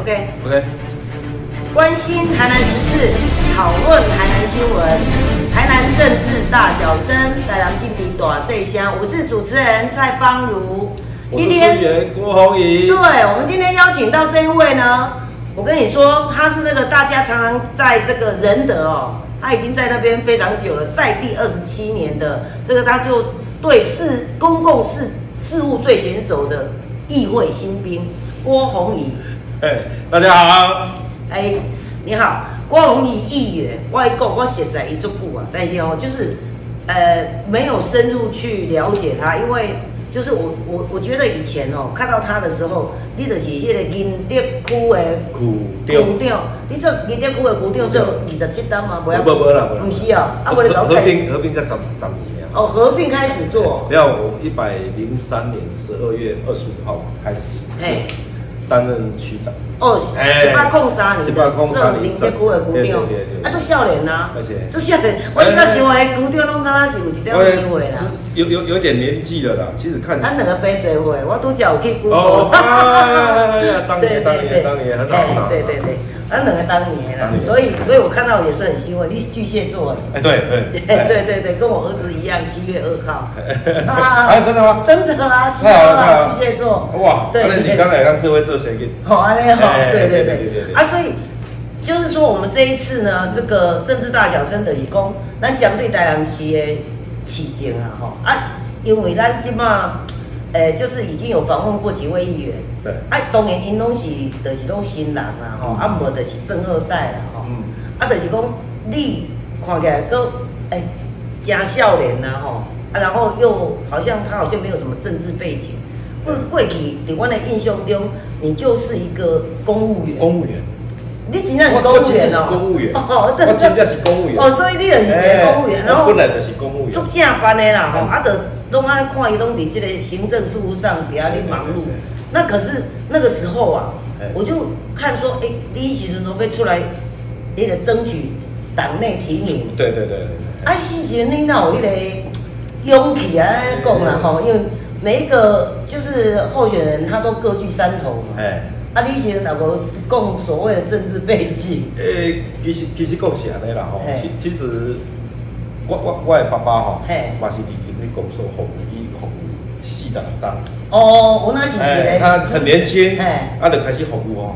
OK，OK，关心台南时事，讨论台南新闻，台南政治大小生，台南劲敌大细声。我是主持人蔡芳如。我是市员郭宏仪。对，我们今天邀请到这一位呢，我跟你说，他是那个大家常常在这个仁德哦，他已经在那边非常久了，在地二十七年的这个，他就对事公共事事务最娴熟的议会新兵郭宏仪。哎，大家好。哎，你好，郭荣仪议员，我跟你讲，我写在一足久啊，但是哦，就是呃没有深入去了解他，因为就是我我我觉得以前哦看到他的时候，你就是迄个银德区的苦区长，你做银德区的区长做二十七单吗？不不不啦，不是哦，啊，不是搞合并合并在十十年啊。哦，合并开始做。没有，我一百零三年十二月二十五号开始，嘿，担任区长。哦，一百空三年，一百控三年，林德区的区长，啊，做少年呐，而且。做少年，我一直想的区长拢敢若是有一点年岁啦。有有有点年纪了啦，其实看。咱两个比做伙，我拄则有去 Google。哦，当年 当年当年很好对对对，咱两个当年啦，所以所以我看到也是很欣慰，你是巨蟹座的。哎，对 对。对对对，跟我儿子一样，七月二号。啊，真的吗？真的啊，七月二号，巨蟹座。哇，对对。你刚才让这位做谁给？好，安尼好，对对对。啊，所以就是说，我们这一次呢，这个政治大小生的义工，咱将对台南市的市政啊，吼啊，因为咱即马，诶，就是已经有访问过几位议员，对，啊，当然因拢是，就是拢新人啦，吼，啊，无就是正二代啦，吼，啊，就是讲你看起来都，诶，真少年啦，吼，啊，然后又好像他好像没有什么政治背景。过过去，在我的印象中，你就是一个公务员。公务员，你真正是公务员哦。公务员。哦，我真正是公务员。哦，所以你就是一个公务员，然后本来就是公务员。做正班的啦，吼，啊，就拢安尼看伊拢伫即个行政事务上比较咧忙碌。那可是那个时候啊，我就看说，哎，你其实都要出来，你得争取党内提名。对对对。啊，以前你哪有迄个勇气啊讲啦吼，因为。每一个就是候选人，他都各据山头嘛。哎，啊，你以前哪个讲所谓的政治背景？诶，其实其实讲是安尼啦吼。其其实我我我的爸爸吼，嘛是伫你工作服务，伊服务四十当。哦，我那是一个。他很年轻，哎，啊，就开始服务哦，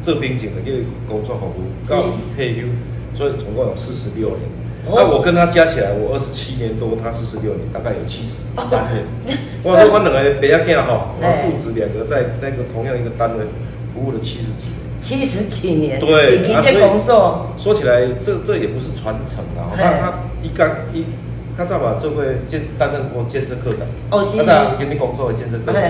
做兵警的去工作服务，到退休，所以总共有四十六年。那我跟他加起来，我二十七年多，他四十六年，大概有七十三年。我说我两个北亚囝哈，我父子两个在那个同样一个单位服务了七十几年。七十几年，对，啊，所以说起来，这这也不是传承啊。他他一干一，他早嘛做过建担任过建设科长，哦是，他在跟你工作的建设科长。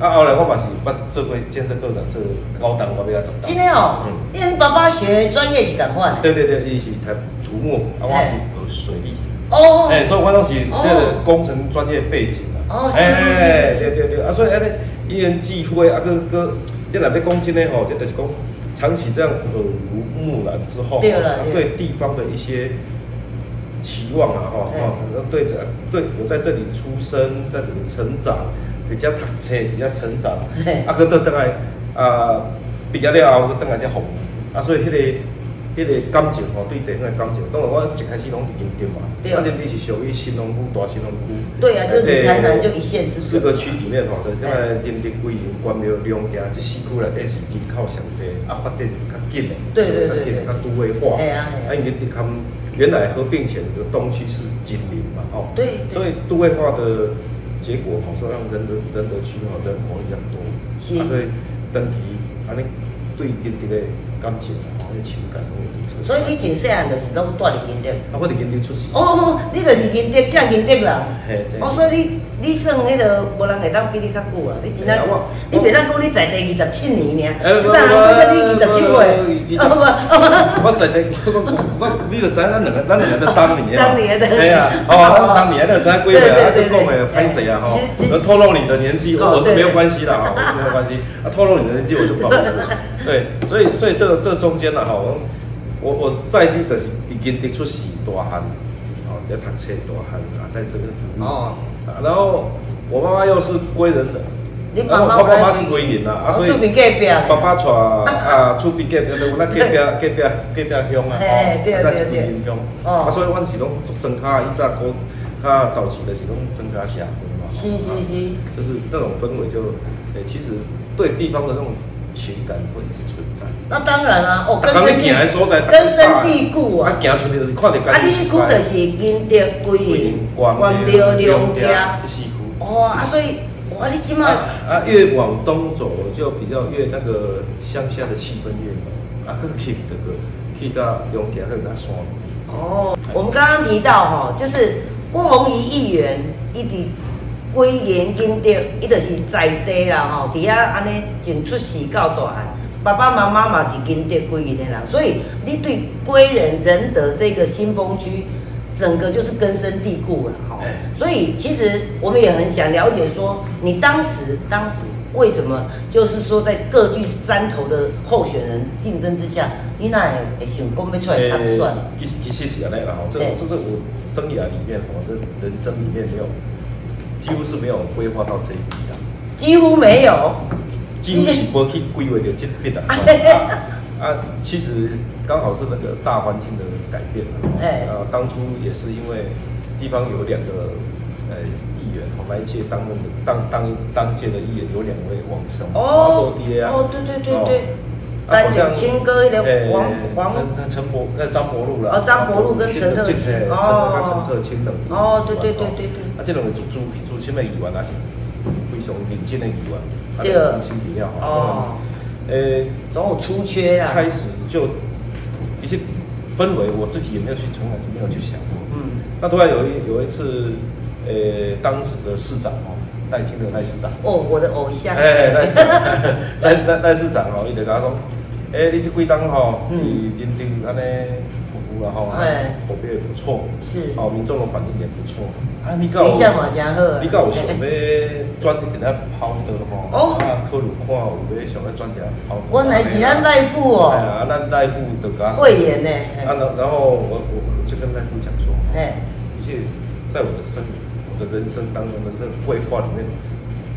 啊，后来我嘛是捌做过建设科长，做高档我比较长。真的哦，因为爸爸学专业是赶快。对对对，伊是读土木，啊我是学水利。哦。哎，所以我拢是这个工程专业背景啊。哦，是。对对对，啊，所以安尼一言既会，啊个个。这两边公斤呢？吼，即就是讲长期这样耳濡目染之后，对地方的一些期望啊，哈，哈，对着对我在这里出生，在这里成长，在家读册，在家成长，啊，佮到等来啊，毕业了后，佮等来才服务，啊，所以迄个。迄个感情吼，对地方的感情，当然我一开始拢是认定嘛，啊，认定是属于新农区大新农区。对啊，就台南就一线之四个区里面吼，就因为认定归营、关庙、两家这四区内底是人口上济，啊，发展较紧的，对对对，较都会化。哎啊啊，因为你看原来合并前的东区是紧邻嘛，哦，对，所以都会化的结果吼，说让仁德仁德区吼人口一样多，是，所以等于安尼对认定的。感情啊，迄情感拢会支持。所以你真细汉就是拢住伫金德。啊，我伫金德出世。哦，你就是金德正金德啦。嘿，哦，所以你你算迄个无人会当比你较久啊。你真正，你袂当讲你在地二十七年尔。呃，我我我我在地，我我你就知咱两个咱两个都当年啊。当年的。系啊，哦，当年的，知几岁啊？就讲诶，歹势啊，吼。透露你的年纪，我是没有关系的哈，没有关系。啊，透露你的年纪，我就不好意思。对，所以所以这这中间呢，哈，我我我在地的是已经得出是大汉，哦，在读册大汉啊，但是哦，然后我妈妈又是归人的，你妈妈我爸妈是归人啦，啊所以爸爸娶啊厝边隔壁，就咱隔壁隔壁隔壁乡啊，哦，再是归人乡，啊所以阮是拢增加伊早古较早期的是拢增加社会嘛，是是是，就是那种氛围就，诶其实对地方的那种情感会一直存在。那当然啊，哦，根深蒂根深蒂固啊，啊行出去就是看到家己是。啊，你区就是仁德、归仁、关庙、两家，这四区。哦啊，所以。哇，你今嘛啊，越往东走就比较越那个乡下的气氛越浓，啊，更 keep 这个去到永田更加爽。哦，我们刚刚提到哈，就是郭宏仪议员，伊伫归仁金德，伊就是在地啦吼，伫遐安尼从出世到大汉，爸爸妈妈嘛是金德归仁的人，所以你对归人仁德这个新丰区。整个就是根深蒂固了，哈，所以其实我们也很想了解，说你当时当时为什么就是说在各具山头的候选人竞争之下，你那也想公要出来参选？其实其实是安尼啦，哈，这这是我生涯里面，我的人生里面没有，几乎是没有规划到这一笔的，几乎没有，几乎是不去规划的这笔的。啊，其实刚好是那个大环境的改变了。哎，啊，当初也是因为地方有两个呃议员，我们一届当任的当当当届的议员有两位往生。哦，哦，对对对对，好像青哥的黄黄陈陈伯那张伯禄了。哦，张伯禄跟陈特清。哦，陈特清等。哦，对对对对对。啊，这两位主主主亲的议员还是非常领先的议员，对，心比较好。哦。呃，总有出缺啊。开始就一些氛围，我自己也没有去，从来就没有去想过。嗯。那突然有一有一次，呃，当时的市长哦，赖清德赖市长。哦，我的偶像。哎，赖 赖赖赖市长哦，伊就讲讲，哎，你这几档吼，你认定安尼。然后啊，口碑也不错，是，哦，民众的反应也不错。啊，你形象嘛真好。你告我想要转一下跑的吼，哦，啊，考虑看有要想要转一下跑的。我乃是咱内部哦。哎呀，咱内部就讲。会员呢。啊，然然后我我就跟内部讲说，哎，一切在我的生我的人生当中的这个规划里面，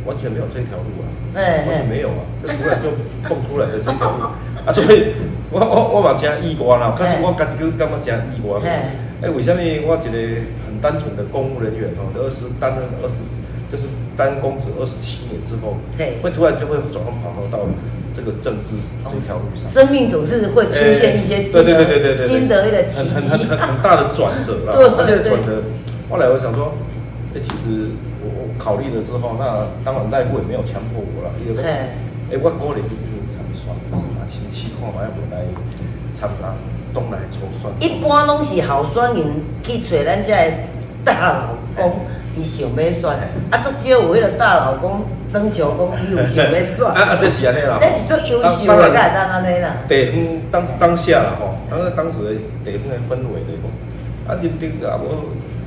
完全没有这条路啊，哎，完全没有啊，就突然就蹦出来的这条路。啊，所以我我我嘛真意外啦，可是我家己就感觉真意外。哎，为什么我一个很单纯的公务人员哦，二十担任二十，就是当公职二十七年之后，会突然就会转换跑道到这个政治这条路上。生命总是会出现一些对对对对对对新的一个很很很很很大的转折啦。而且转折，后来我想说，哎，其实我我考虑了之后，那当然内部也没有强迫我了，因为哎，我个人。啊，亲戚看嘛，要来参加东来初选。一般拢是候选人去找咱这大老公，伊想要选。啊，足少有迄个大老公征求讲伊有想要选。啊啊，这是安尼啦。这是最优秀的，才会当安尼啦。地方当当下啦吼，当当时的地方的氛围来讲，啊，认定个啊无。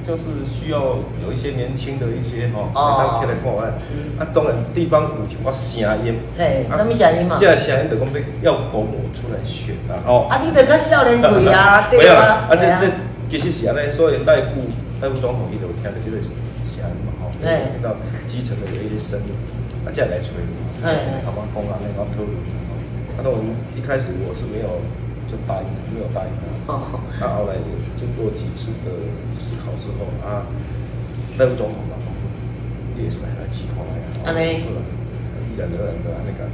就是需要有一些年轻的一些吼，来起来看案。啊，当然地方有一寡声音，嘿，什么声音嘛？这声音就讲要要公我出来选啊。哦，啊，你得较少年贵啊，对啊。啊，这这其实是安尼，所以代副代副总统伊就听到这个声音嘛，吼，听到基层的有一些声音，啊，这样来催嘛，哎，他们讲啊，那个讨论，啊，那我们一开始我是没有。就答应，没有答应他。哦。那后来经过几次的思考之后啊，那个总统嘛，也是来计划呀。安尼。依然的的那个。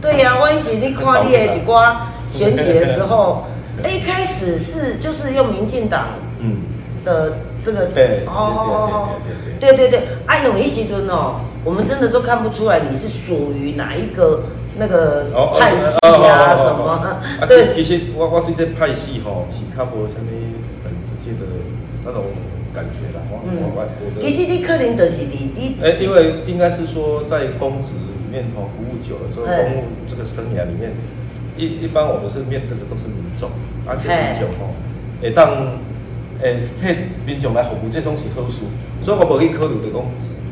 对呀，我以前你看你的一寡选举的时候，一开始是就是用民进党嗯的这个对哦对对对，啊，有一时阵哦，我们真的都看不出来你是属于哪一个。那个派系啊什么？对，其实我我对这派系吼是较无什么很直接的那种感觉啦。我我我的。其实你可能就是你你。哎，因为应该是说在公职里面吼服务久了之后，公务这个生涯里面，一一般我们是面对的都是民众，而且民众吼，会当诶替民众来服务，这种是好事，所以我无去考虑着讲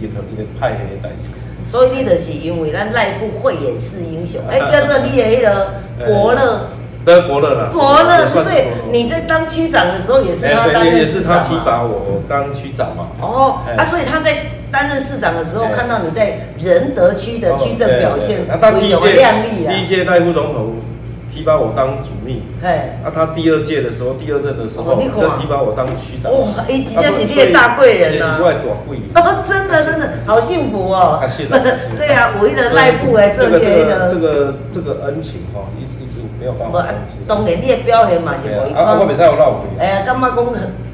任何一个派系的代志。所以你就是因为咱赖富慧眼识英雄，哎，叫做你的迄个伯乐，对伯乐啦，伯乐对，你在当区长的时候也是他当也是他提拔我当区长嘛。哦，啊，所以他在担任市长的时候，看到你在仁德区的区政表现非常亮丽啊。第一届赖副总统。提拔我当主秘，嘿，啊，他第二届的时候，第二任的时候，他提拔我当区长，哇，哎，真的是你的大贵人呐，哦，真的真的好幸福哦，太幸福，对啊，唯一的赖部哎，这个这个这个这个恩情哈，一直一直没有办法。当然你的表现嘛是袂使有浪费。哎呀，感觉讲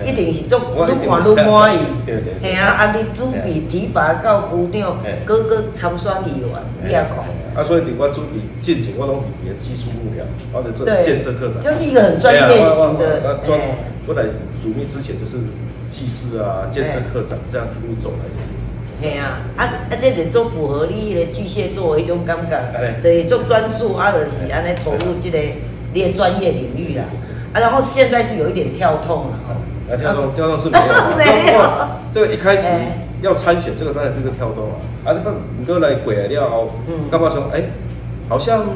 一定是足愈看愈满意，对对。系啊，啊，你主秘提拔到区长，各个参选议员，你也看。啊，所以你我准备进前，我拢伫伫个技术幕僚，或者做建设科长，就是一个很专业型的。啊，专我来主秘之前就是技师啊，建设科长这样一路走来就是。嘿啊，啊啊，这是做符合你的巨蟹座的一种感觉，对，做专注啊，就是安尼投入这个你的专业领域啦。啊，然后现在是有一点跳痛了哦。啊，跳动跳动是没有，没有。这个一开始。要参选，这个当然是个跳动啊！啊，这个你哥来鬼了，嗯，干嘛说？哎，好像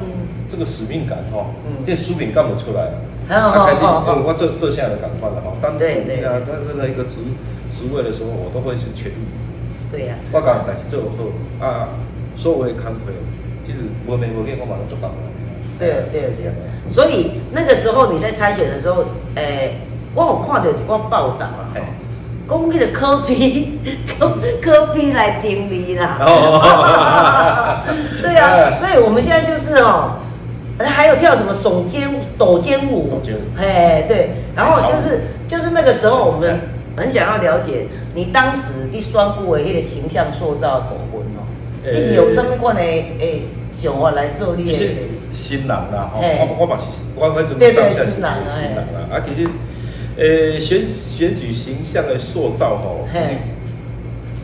这个使命感哈，嗯，这书饼干不出来了，他开心，嗯，我这这下的感官了哈。当主力啊，当任何一个职职位的时候，我都会去全力。对呀。我讲但是最后啊，所谓的康亏，其实我没我跟我马上做到了。对对对。所以那个时候你在参选的时候，诶，我有看到一个报道啊。讲迄个科比，科科比来听你啦。对啊，所以我们现在就是哦，还有跳什么耸肩抖肩舞。抖肩舞。哎，对，然后就是就是那个时候，我们很想要了解你当时你宣布的迄个形象塑造部分哦。你是有什么款的诶想法来做你的？新人啦，吼，我我嘛是，我我准备当下是新人啦，啊，其实。诶，选选举形象的塑造吼，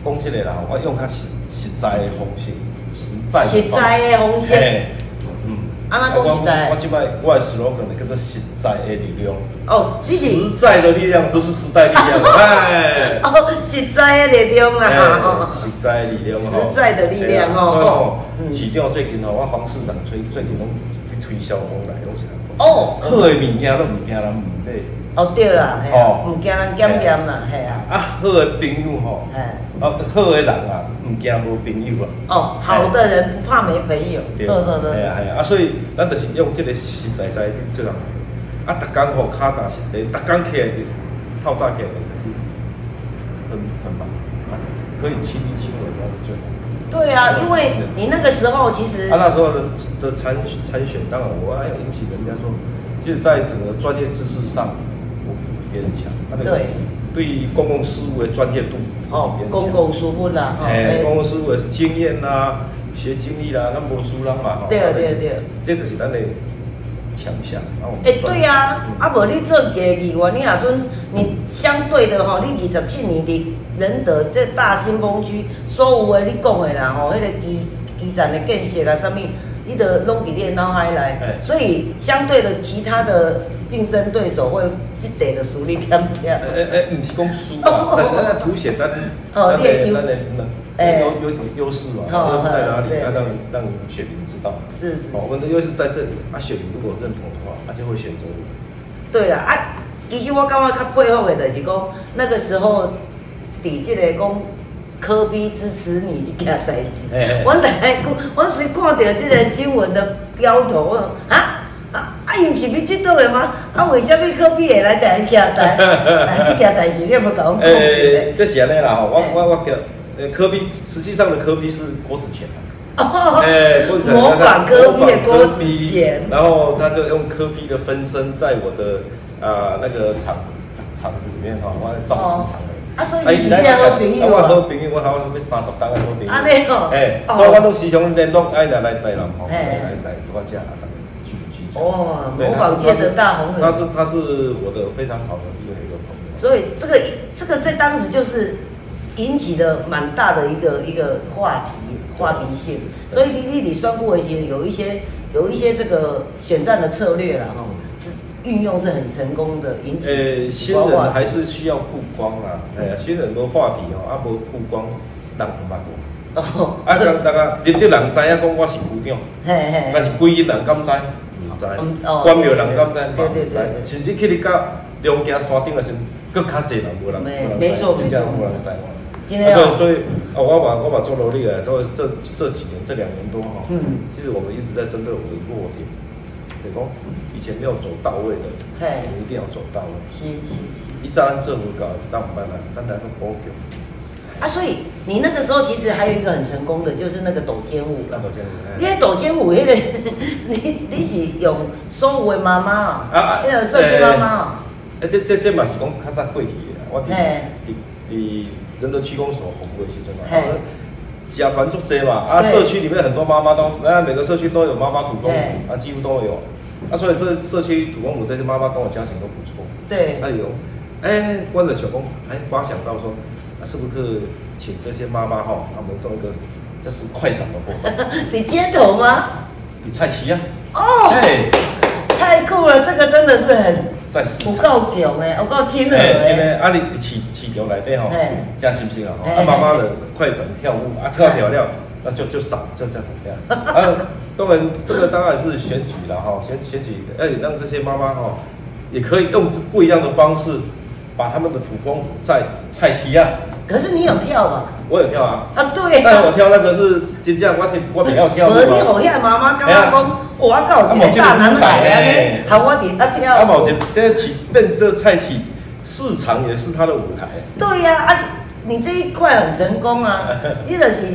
讲起来啦，我用较实实在的方式，实在实在的方式，嗯，啊那讲实在，我即摆我的 slogan 叫做实在的力量。哦，实在的力量不是时代力量，哎，哦，实在的力量啊，实在的力量，实在的力量哦。市长最近吼，我黄市长最最近拢推销往来，拢是哦，好的物件都唔惊人唔买。哦，对啦，哦，唔惊人检验啦，系啊。啊，好的朋友吼，哎，哦，好的人啊，唔惊无朋友啊。哦，好的人不怕没朋友。对对对。系啊系啊，啊，所以咱就是用这个实实在在的做人，啊，逐工吼卡打实地，逐工起来套炸起来，就是很很忙，可以亲力亲为，这样最好。对啊，因为你那个时候其实。他那时候的的参参选，当然我要引起人家说，就是在整个专业知识上。别人强，对，对公共事务的专业度哦，公共事务啦，哎，公共事务的经验啦、学经历啦，那无输人嘛，对啊对啊对啊，这就是咱的强项。哎，对呀，啊无你做业议员，你若准你相对的吼，你二十七年的仁德这大新风区，所有的你讲的啦吼，迄个基基站的建设啦，啥物，你得拢伫你脑海来，所以相对的其他的。竞争对手会即地的输你点点。诶诶，唔是讲输啊，咱咱凸显咱咱的咱的那有有一种优势嘛，优势在哪里？要让让选民知道。是是。我们的优势在这里，啊，选民如果认同的话，他就会选择你。对啦，啊，其实我感觉较佩服的，就是讲那个时候，伫即个讲科比支持你这件代志。我大概讲，我随看到这个新闻的标头，我啊。啊，伊毋是你即倒的吗？啊，为什么科比会来台湾徛台？啊，这件代志你有无甲我讲诶，这是安尼啦吼，我我我叫呃科比，实际上的科比是郭子乾。哦。诶，郭子乾。模仿科比的郭子乾。然后他就用科比的分身在我的啊那个厂厂子里面哈，我造市场的。啊，所以你是好朋友啊？我好朋友，我好要三十单个好朋友。安尼哦。诶，所以我都时常联络，爱来来台南吼，来来多家。哦，模仿界的大红人，他是他是我的非常好的一个一个朋友，所以这个这个在当时就是引起了蛮大的一个一个话题话题性，所以你你你算过一些有一些有一些这个选战的策略了哈，运用是很成功的，引起呃新人还是需要曝光啊，哎新人多话题哦，阿无曝光人唔捌过，哦，啊大家真正人知影讲我是局长，但是几个人敢知？知，关庙人敢知，嘛唔知，甚至去你到龙家山顶的时，更较济人无人，没错没错，真正无人知。所以所以啊，我把我把做努力了，做这这几年这两年多哈，嗯，其实我们一直在针对我们的弱点，比如以前没有走到位的，嘿，一定要走到位。是是是。一站政府搞，当唔办啦，当然都补救。啊，所以你那个时候其实还有一个很成功的，就是那个抖肩舞。抖肩舞。因为抖肩舞，因为 你你是用所有的妈妈啊，啊，那个社区妈妈啊。哎，这这这嘛是讲较早过去的，我伫伫伫。仁德区公所红过一些，真的，家团做这嘛，啊，社区里面很多妈妈都，那，每个社区都有妈妈土公母，啊，几乎都有，啊，所以这社区土公母这些妈妈跟我家庭都不错，对，哎有，哎，关着小工，哎，发想到说，啊，是不是请这些妈妈哈，他们做一个，这是快闪的活动，你街头吗？你菜齐呀？哦，对，太酷了，这个真的是很。不够强诶，不够亲和诶。真诶，啊，你市市场内底吼，真心心啊！啊，妈妈的快闪跳舞啊，跳跳跳，那就就闪，就这样这样。啊，当然，这个当然是选举了哈，选选举，哎，让这些妈妈哈，也可以用不一样的方式，把他们的土风在菜齐啊。可是你有跳吗？我有跳啊！啊，对。但我跳那个是真正我跳，我不要跳。无你好遐妈妈跟我讲，我搞一个大男孩啊，喊我底下跳。啊，某些这起变这菜起市场也是他的舞台。对呀，啊，你这一块很成功啊，你就是。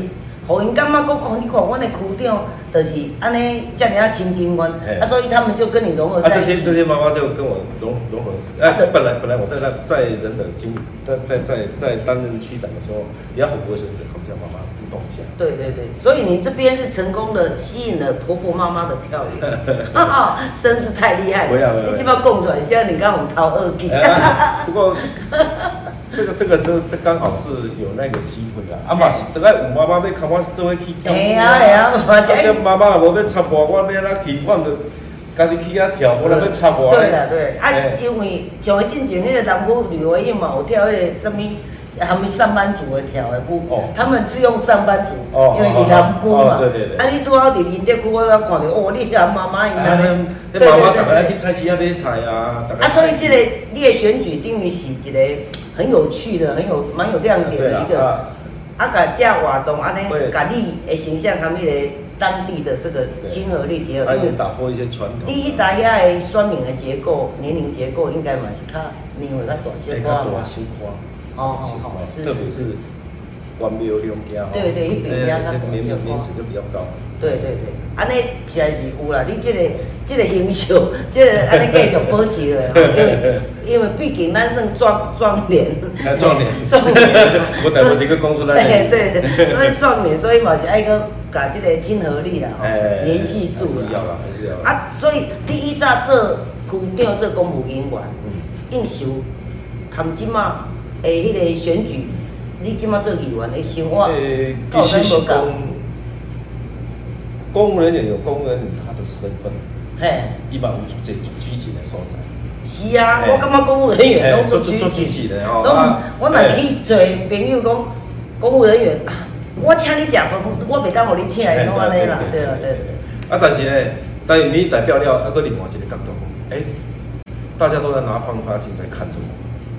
互因感觉讲哦，你看阮的区长就是安尼这样啊亲近阮，啊，所以他们就跟你融合在一起。啊，这些这些妈妈就跟我融融合。哎，本来本来我在那在人等经在在在在担任区长的时候，也很多时候跟这样妈妈互对对对，所以你这边是成功的吸引了婆婆妈妈的票源，真是太厉害了。你这把供出来，现在你刚我们掏二 K。不过。这个这个这刚好是有那个机会啊！啊嘛是，等下有妈妈要看我做伙去跳舞啊！啊，这妈妈无要插我，我要哪去？我就家己去遐跳，我来要插我。对啦对，啊，因为像进前迄个南部旅游业嘛，有跳迄个什么，他们上班族的跳的舞，他们只用上班族，因为你南部嘛。对对对。啊，你拄好伫林德区，我看到哦，你遐妈妈因啊。对妈妈逐个去菜市啊买菜啊。啊，所以这个你的选举等于是一个。很有趣的，很有蛮有亮点的一个，啊，甲这活动安尼，甲你的形象和迄个当地的这个亲和力结合，因为打破一些传统。第一，大家的选民的结构、年龄结构应该嘛是较年龄较大些寡嘛。哦哦哦，是特别是关庙两家，对对，一边家较大些花，就比较高。对对对，安尼实在是有啦，你这个这个形象，这个安尼继续保持了，因为因为毕竟咱算壮壮年，壮年，壮年，我等我这个工作来，对对，所以壮年，所以嘛是爱个搞这个亲和力啦，吼，联系住了，要啦，还是要。啊，所以第一站做区长做公务人员，应酬含即嘛诶，迄个选举，你即马做议员的生活，高山无讲。公务人员有公务人员他的身份，嘿，一般有做这做举起的所在。是啊，我感觉公务人员拢做做举起的哦。我我若去做朋友讲公务人员，我请你食饭，我袂当互你请，拢安尼啦，对啊对对。啊，但是呢，但是你代表了那个另外一个角度，哎，大家都在拿放大镜在看着我，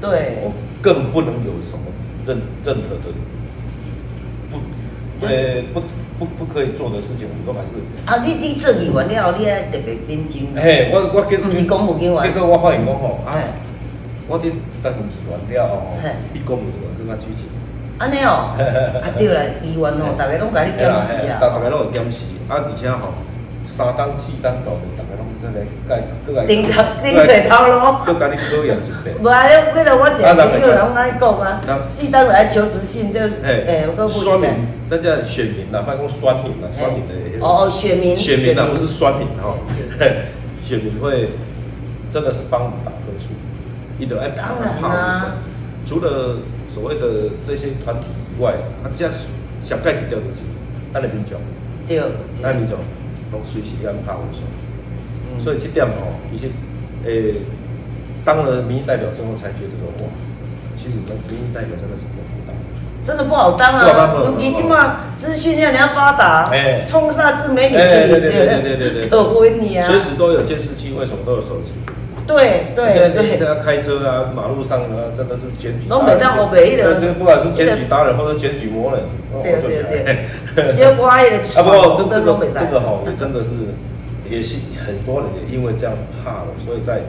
对，我更不能有什么任任何的不，呃不。不不可以做的事情，我们都还是。啊，你你做议员了，你还特别认真。嘿，我我跟。不是公务员。结果我发现讲吼，哎，我伫当议员了吼，比公务员更加积极。安尼哦。啊对啦，议员哦，大家拢甲你检视啊。大大家拢有检视，啊而且吼，三档四档搞大家拢在来改，搁来。顶头顶水头咯。搁甲你考验一遍。无啊，为了我一个朋友拢爱讲啊，四档来求职信就，诶，我讲不说明。那叫选民呐，办公酸民呐，酸民的。哦哦，选民。选民呐，不是酸民哈。选民 会真的是帮你打分数，你得爱当然啦。除了所谓的这些团体以外，啊，这上盖比较就是咱的民众。对。咱民众都随时要打分数。所以这点哦，其实诶，当了民意代表之后，才觉得说哇，其实当民意代表真的是不好当。真的不好当啊！尤其今嘛资讯量要发达，哎冲上自媒体去，对对对对对对，可温你啊！随时都有监视器，为什么都有手机？对对现在现在开车啊，马路上啊，真的是检举。都每当我每一个，不管是检举达人或者检举魔人，对对对，小乖的。啊，不过这这个这个哈，真的是也是很多人也因为这样怕了，所以在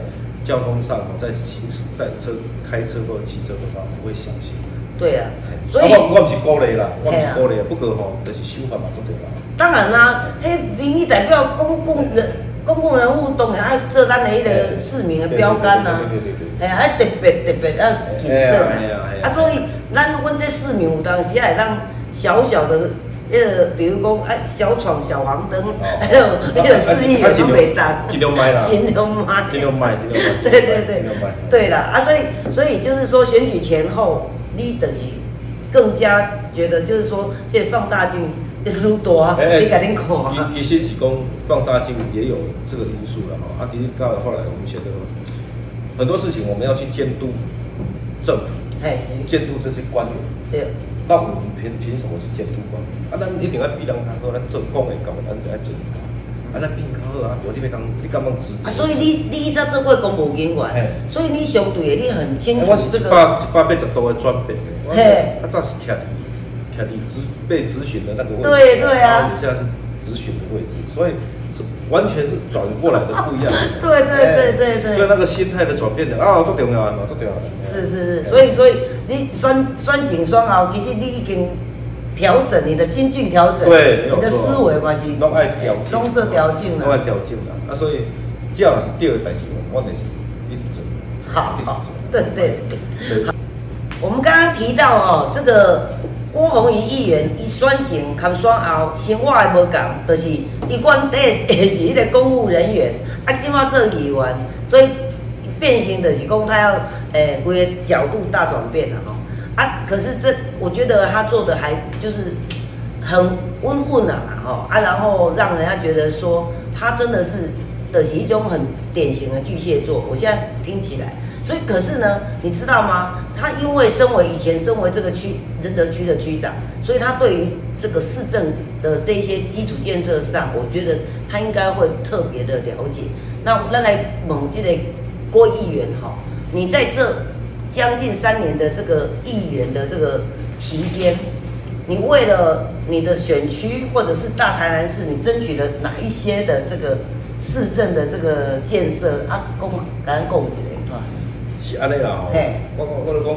交通上在行驶在车开车或者骑车的话不会小心。对啊，所以我我不是鼓励啦，我不是鼓励，不过吼就是修法嘛做对啦。当然啦，迄民意代表公共人。公共人物当然爱做咱的迄个市民的标杆呐，哎，还特别特别要谨慎啊。啊，所以咱阮这市民有当时也会当小小的，迄个比如讲哎，小闯小黄灯，还有迄个示意也都袂当，尽量卖啦，尽量卖，尽量卖，尽量卖，对对对，对啦啊，所以所以就是说选举前后，你就是更加觉得就是说这放大镜。就是愈大，你赶紧看。其其实是讲放大镜也有这个因素了哈。啊，其实到后来我们觉得很多事情我们要去监督政府，哎，监督这些官员。对。那我们凭凭什么是监督官？啊，咱一定要比人较好，咱做讲的讲，咱就要做。啊，咱比较好啊，我你别讲，你敢讲直接？啊，所以你你一直做过公务人员，所以你相对的你很清楚这个。我是一百一百八十度的转变的。嘿。啊，早是徛伫。看你咨被咨询的那个位置，对对啊，你现在是咨询的位置，所以是完全是转过来的不一样。对对对对对，所以那个心态的转变的啊，做重要啊，做重要。是是是，所以所以你双双紧双后，其实你已经调整你的心境，调整对，你的思维嘛是拢爱调整，拢做调整了，拢爱调整了。啊，所以只要是第二代志，我就是一直做。好好，对对对。我们刚刚提到哦，这个。郭宏仪议员伊选前、参选后，生活的无共，就是伊原底也 是迄个公务人员，啊，即马做议员，所以变形就是讲他要诶，规个角度大转变了吼。啊，可是这我觉得他做的还就是很温润啊，吼啊，然后让人家觉得说他真的是的是一种很典型的巨蟹座。我现在听起来。所以，可是呢，你知道吗？他因为身为以前身为这个区仁德区的区长，所以他对于这个市政的这些基础建设上，我觉得他应该会特别的了解。那那来猛记的郭议员哈，你在这将近三年的这个议员的这个期间，你为了你的选区或者是大台南市，你争取了哪一些的这个市政的这个建设啊？公刚公一是安尼啦吼，我我我就讲，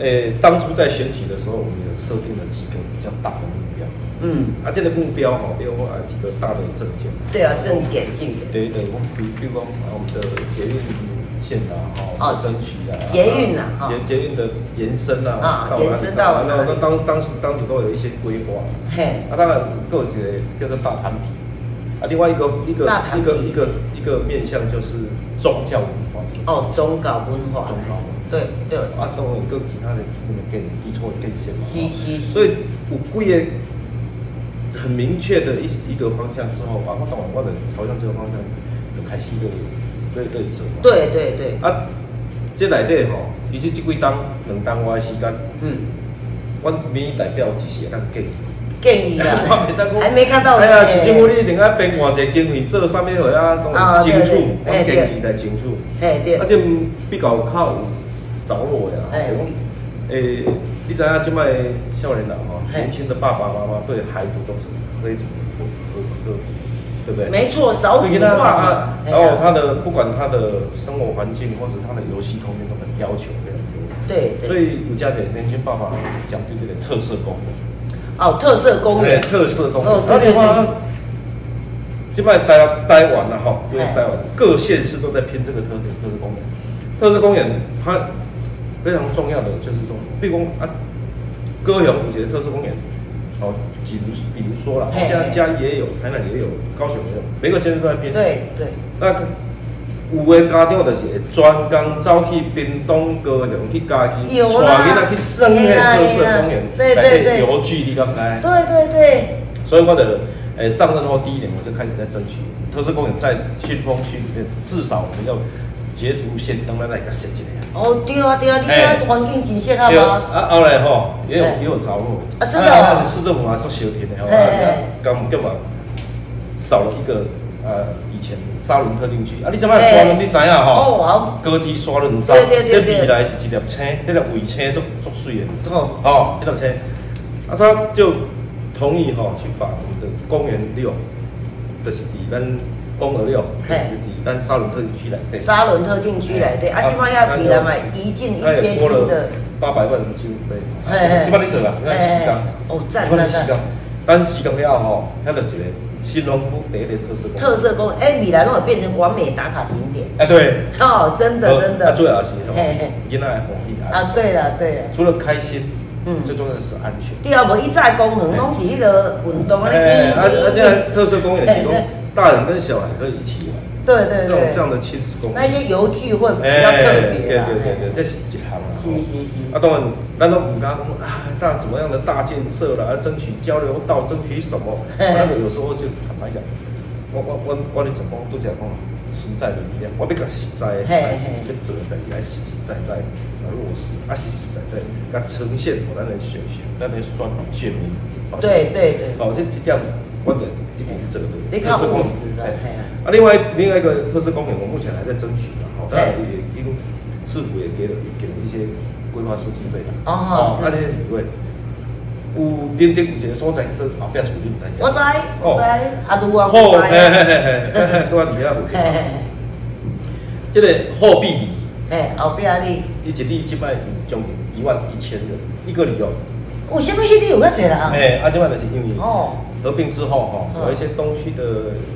诶，当初在选举的时候，我们有设定了几个比较大的目标。嗯，啊，这个目标吼，比如说啊几个大的证件。对啊，正点进点。对对，我们比比如讲啊，我们的捷运线啊，哦，争取啊，捷运啊，捷捷运的延伸啊，啊，延伸到那那当当时当时都有一些规划。嘿，啊，当然各个叫做大摊比。啊，另外一个一个一个一个一个面向就是宗教文化。哦，宗教文化。宗教文化。对对。啊，当然有其他的那个建基础的建设嘛。是是是。所以有几个很明确的一一个方向之后，啊，我当然我的朝向这个方向就开始对对对走。对对对。啊，这内底吼，其实这几档两档我的时间，嗯，我民意代表只是当建议。建议 啦，还没看到。哎呀，市政府你一定要编换一个经费，做啥物货啊？讲清楚，我建议来清楚。哎对。啊，这比较靠有着落呀。哎。诶，你知影即摆少年人吼，年轻的爸爸妈妈对孩子都是非常呵呵呵，对不对？没错，少子化啊。然后他的不管他的生活环境或者他的游戏空间都很要求非常多。对对。所以有家姐年轻爸爸讲究这个特色功能。哦，特色公园，特色公园。哦，打电话，今摆待待完了哈，因为待完，各县市都在拼这个特色特色公园。特色公园它非常重要的就是说，比如啊，高雄有些特色公园，哦，比如比如说了，现在嘉也有，台南也有，高雄也有，每个县市都在拼。对对。那有的家长就是会专工走去屏东高雄去家己带囡仔去耍迄个特色公园，来去游距离咁来。对对对。所以我的诶上任后第一年，我就开始在争取特色公园在新丰区里面，至少我们要捷足先登来来个设计。哦，对啊对啊，你遐环境真适合吗？啊，后来吼也有也有着落。啊，真的。市政府还说小田的，吼，刚干嘛找了一个。啊，呃，以前沙仑特定区啊，你怎么沙仑？你知影吼？哦，好。高铁沙仑站，这未来是一粒车，这粒卫车足足水的。哦。哦，这粒车，啊，他就同意吼去把我们的公园六，就是伫咱公园六，是伫咱沙仑特定区来对。沙仑特定区来对，啊，即摆要未来嘛移进一些新的。八百万经费，哎，即摆你做啦，你看时间，哦，赞赞赞。但时间了吼，遐就一个。新农夫第一个特色公特色公哎，米兰都会变成完美打卡景点。哎，对，哦，真的真的。最主要是什么？囡仔还欢喜啊。对了对了。除了开心，嗯，最重要的是安全。第二无，一再功能拢是迄个运动啊。哎，而而且特色公园其中，大人跟小孩可以一起玩。对对对，这种这样的亲子公园，那些游具会比较特别。对对对对，这是一行啊。是是是。啊，当然，咱都唔敢讲啊，大怎么样的大建设啦，争取交流道，争取什么？那个有时候就坦白讲，我我我我哋怎讲都讲讲实在的力量，我比较实在，还是去做代志，还实实在在来落实，啊实实在在，甲呈现我咱的选选，咱的选选民。对对对。哦，这这点。观点一定是这个对，特色公园的，啊，另外另外一个特色公园，我目前还在争取嘛，好，当然也已经市府也给了给了一些规划设计费了，哦，那这些几位，有点点有一个所在，都后边处理在我知，我知，啊，如果好，嘿嘿嘿嘿，都在底下有，这个货币里，嘿，后边里，一里即摆将近一万一千个，一个里哦，哦，什么迄里有较济啦？哎，啊，即摆就是因为哦。合并之后哈，有一些东区的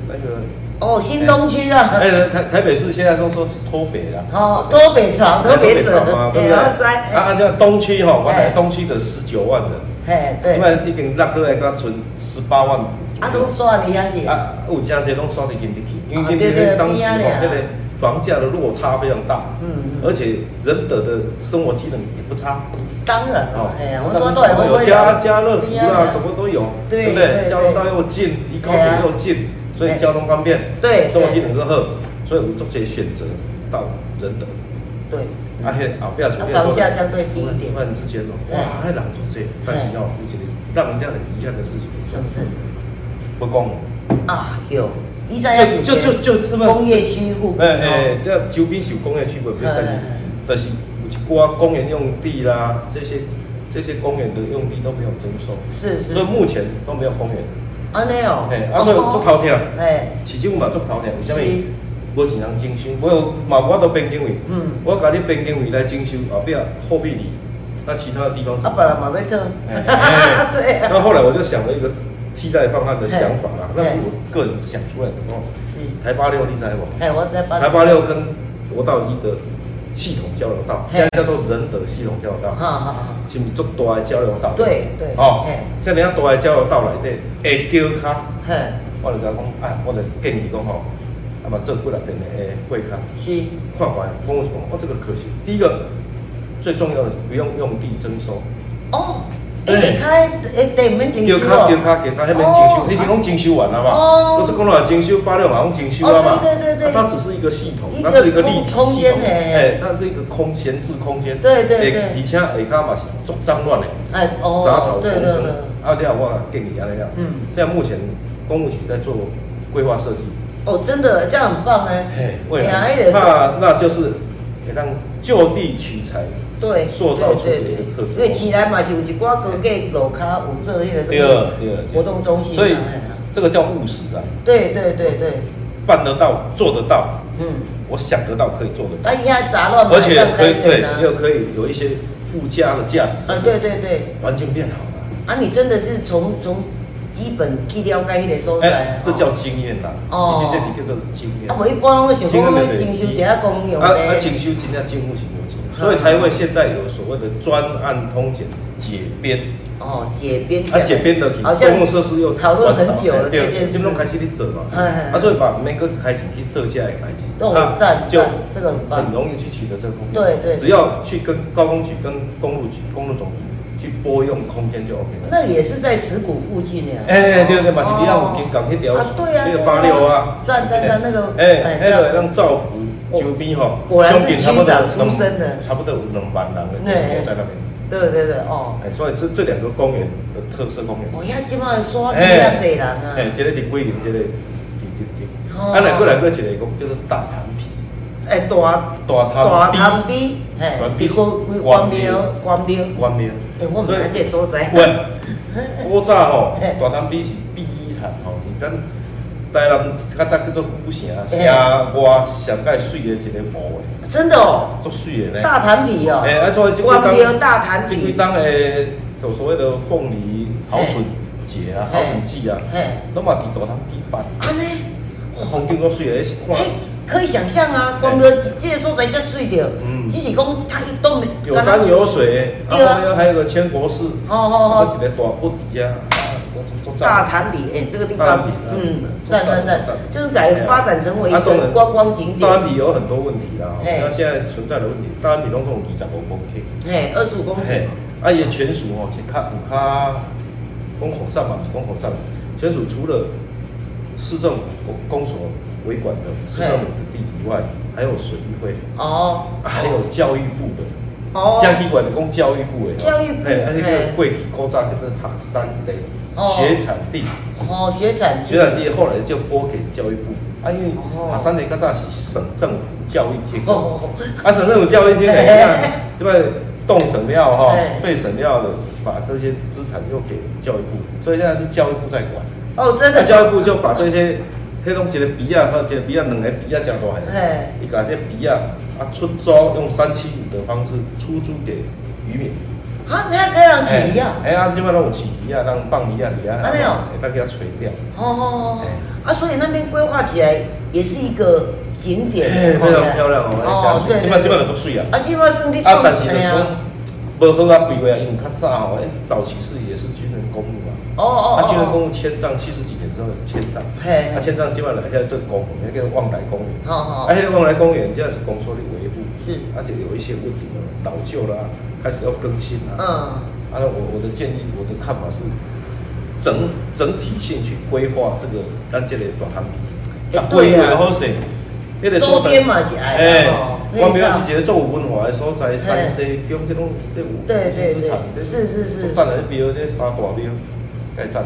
那个哦，新东区啊，哎，台台北市现在都说是脱北了，哦，脱北潮，脱北者嘛，对不对？啊啊，叫东区哈，我来东区的十九万人，嘿，对，因为已经落落来刚存十八万，啊，都刷的遐子，啊，有真侪拢刷的进得去，因为因为当时哈，那个房价的落差非常大，嗯，而且人德的生活技能也不差。当然了，哎呀，我们都有家家乐福啦，什么都有，对不对？交通道又近，离高铁又近，所以交通方便，对，生活机能够好，所以我们做这选择到仁德。对，啊嘿，啊不要随便说，房价相对低一点，突然之间哦，哇，还难做这，但是要有一个让人家很遗憾的事情，是不是？不公啊，有，就就就就么工业区户，哎哎，要周边是工业区，不不，但是但是。瓜公园用地啦，这些这些公园的用地都没有征收，是是，所以目前都没有公园。啊，没有。嘿，啊，所以做头条，哎，市政府嘛做头条，为什么？无钱人征收，我有嘛，我都边境位，嗯，我甲你边境位来征收，后壁货币里，那其他的地方。啊，本来嘛要特。对。那后来我就想了一个替代方案的想法啦，那是我个人想出来的哦。是。台八六你知无？哎，我在八。台八六跟国道一的。系统交流道，现在叫做仁德系统交流道，是不是做大的交流道？对对。哦，像人家大的交流道来的，会叫卡，我就讲讲，哎，我就建议讲吼，那么做几来边的诶会卡，是，看看，跟我讲，哦，这个可行。第一个，最重要的是不用用地征收。哦。诶，开诶，对，免征收哦。叫卡，叫卡，叫卡，迄免征收，你比讲征收完了嘛？哦。都是公路来征收，八六马上征收了嘛？对对对对。它只是一个系统，它是一个立体系统。哎，它这个空闲置空间。对对对。而且下嘛是足脏乱的。哎哦。杂草丛生。啊，对啊，我建议安尼样。嗯。现在目前公务局在做规划设计。哦，真的，这样很棒哎。嘿，未来那那就是让就地取材。对，塑造出的一个特色。因为起来嘛是有一寡高价楼卡有做迄个什么活动中心，所以这个叫务实啊。对对对对，办得到，做得到。嗯，我想得到，可以做得到。啊，现在杂乱而且可以对，又可以有一些附加的价值。啊，对对对，环境变好了。啊，你真的是从从基本去了解迄个所在，这叫经验啦。哦，其实这是叫做经验。啊，无一般拢会想讲征收一下公用的。啊啊，征收真正政府是无钱。所以才会现在有所谓的专案通检解编。哦，解编啊，解编的公共设施又讨论很久了，对，基本上开始去做嘛，啊，所以把每个开始去做起来开始，都赞，就这个很容易去取得这个空间，对对，只要去跟高工局、跟公路局、公路总局去拨用空间就 OK 了。那也是在石鼓附近呀，哎，对对，马是比较五金港那条，对啊，那个八六啊，站站在那个，哎，那个让造福。周边哈，果然是区长出身的，差不多有两万人的人口在那边。对对对，哦。哎，所以这这两个公园的特色公园。哦，呀，基本上说比较多人啊。哎，这个是桂林，这个是点。啊，来过来过一个讲叫做大潭皮。哎，大大潭大潭皮，哎，比过关庙关庙关庙。哎，我唔知这所在。喂，古早吼，大潭皮是碧潭吼，是咱台南较早叫做古城，城外上界水的一个湖诶。真的哦。足水的呢。大潭皮哦。诶，啊，所以这几当大潭皮，这几当诶，所所谓的凤梨好笋节啊，好笋季啊，拢嘛伫大潭皮办。安尼，风景够水诶，是看。可以想象啊，光个这个所在才水着，只是讲它一都没有山有水，然后还有个千国寺，哦哦哦，一个大布底啊，大潭里，哎，这个地方，嗯，在在在，就是改发展成为一个观光景点。大潭里有很多问题啦，那现在存在的问题，大潭里拢总二十五公顷，哎，二十五公顷，啊，伊全属哦，是较有卡公火站嘛，公火站，全属除了市政公公所。维管的市政府的地以外，还有水利会哦，还有教育部的。哦，江体管的供教育部的，教育部诶，那个贵体高炸叫做学山地学产地。哦，学产学产地后来就拨给教育部。啊，因为学山地高炸是省政府教育厅。哦，啊省政府教育厅诶，你看这边动省料哈，费省料的把这些资产又给教育部，所以现在是教育部在管。哦，真的，教育部就把这些。迄种一个比啊，和一个比啊，两个鼻啊，真大个。伊把这比啊啊出租，用三七五的方式出租给渔民。啊，你还可以让起鱼啊？哎啊，基本上有起鱼啊，让放鱼啊，鱼啊，没有，大家垂钓。哦哦哦。啊，所以那边规划起来也是一个景点。非常漂亮哦，哦，对，基本基本上都水啊。啊，基本上你啊，但是就是讲。无好啊，规划啊，因为较早吼，早期是也是军人公墓啊。哦哦啊，军人公墓迁葬七十几年之后迁葬。嘿。啊，迁葬基本上现在这个公墓，那个望来公园。好好。啊，那个望来公园，这样是公所的维护。是。而且有一些问题了，老旧啦，开始要更新啦。嗯。啊，我我的建议，我的看法是，整整体性去规划这个咱这个大潭皮。对啊。好势。周边嘛是爱哦。关庙是一个做有文化的所在，山西宫这种这有资产，是是是，占了庙这三大庙，该占。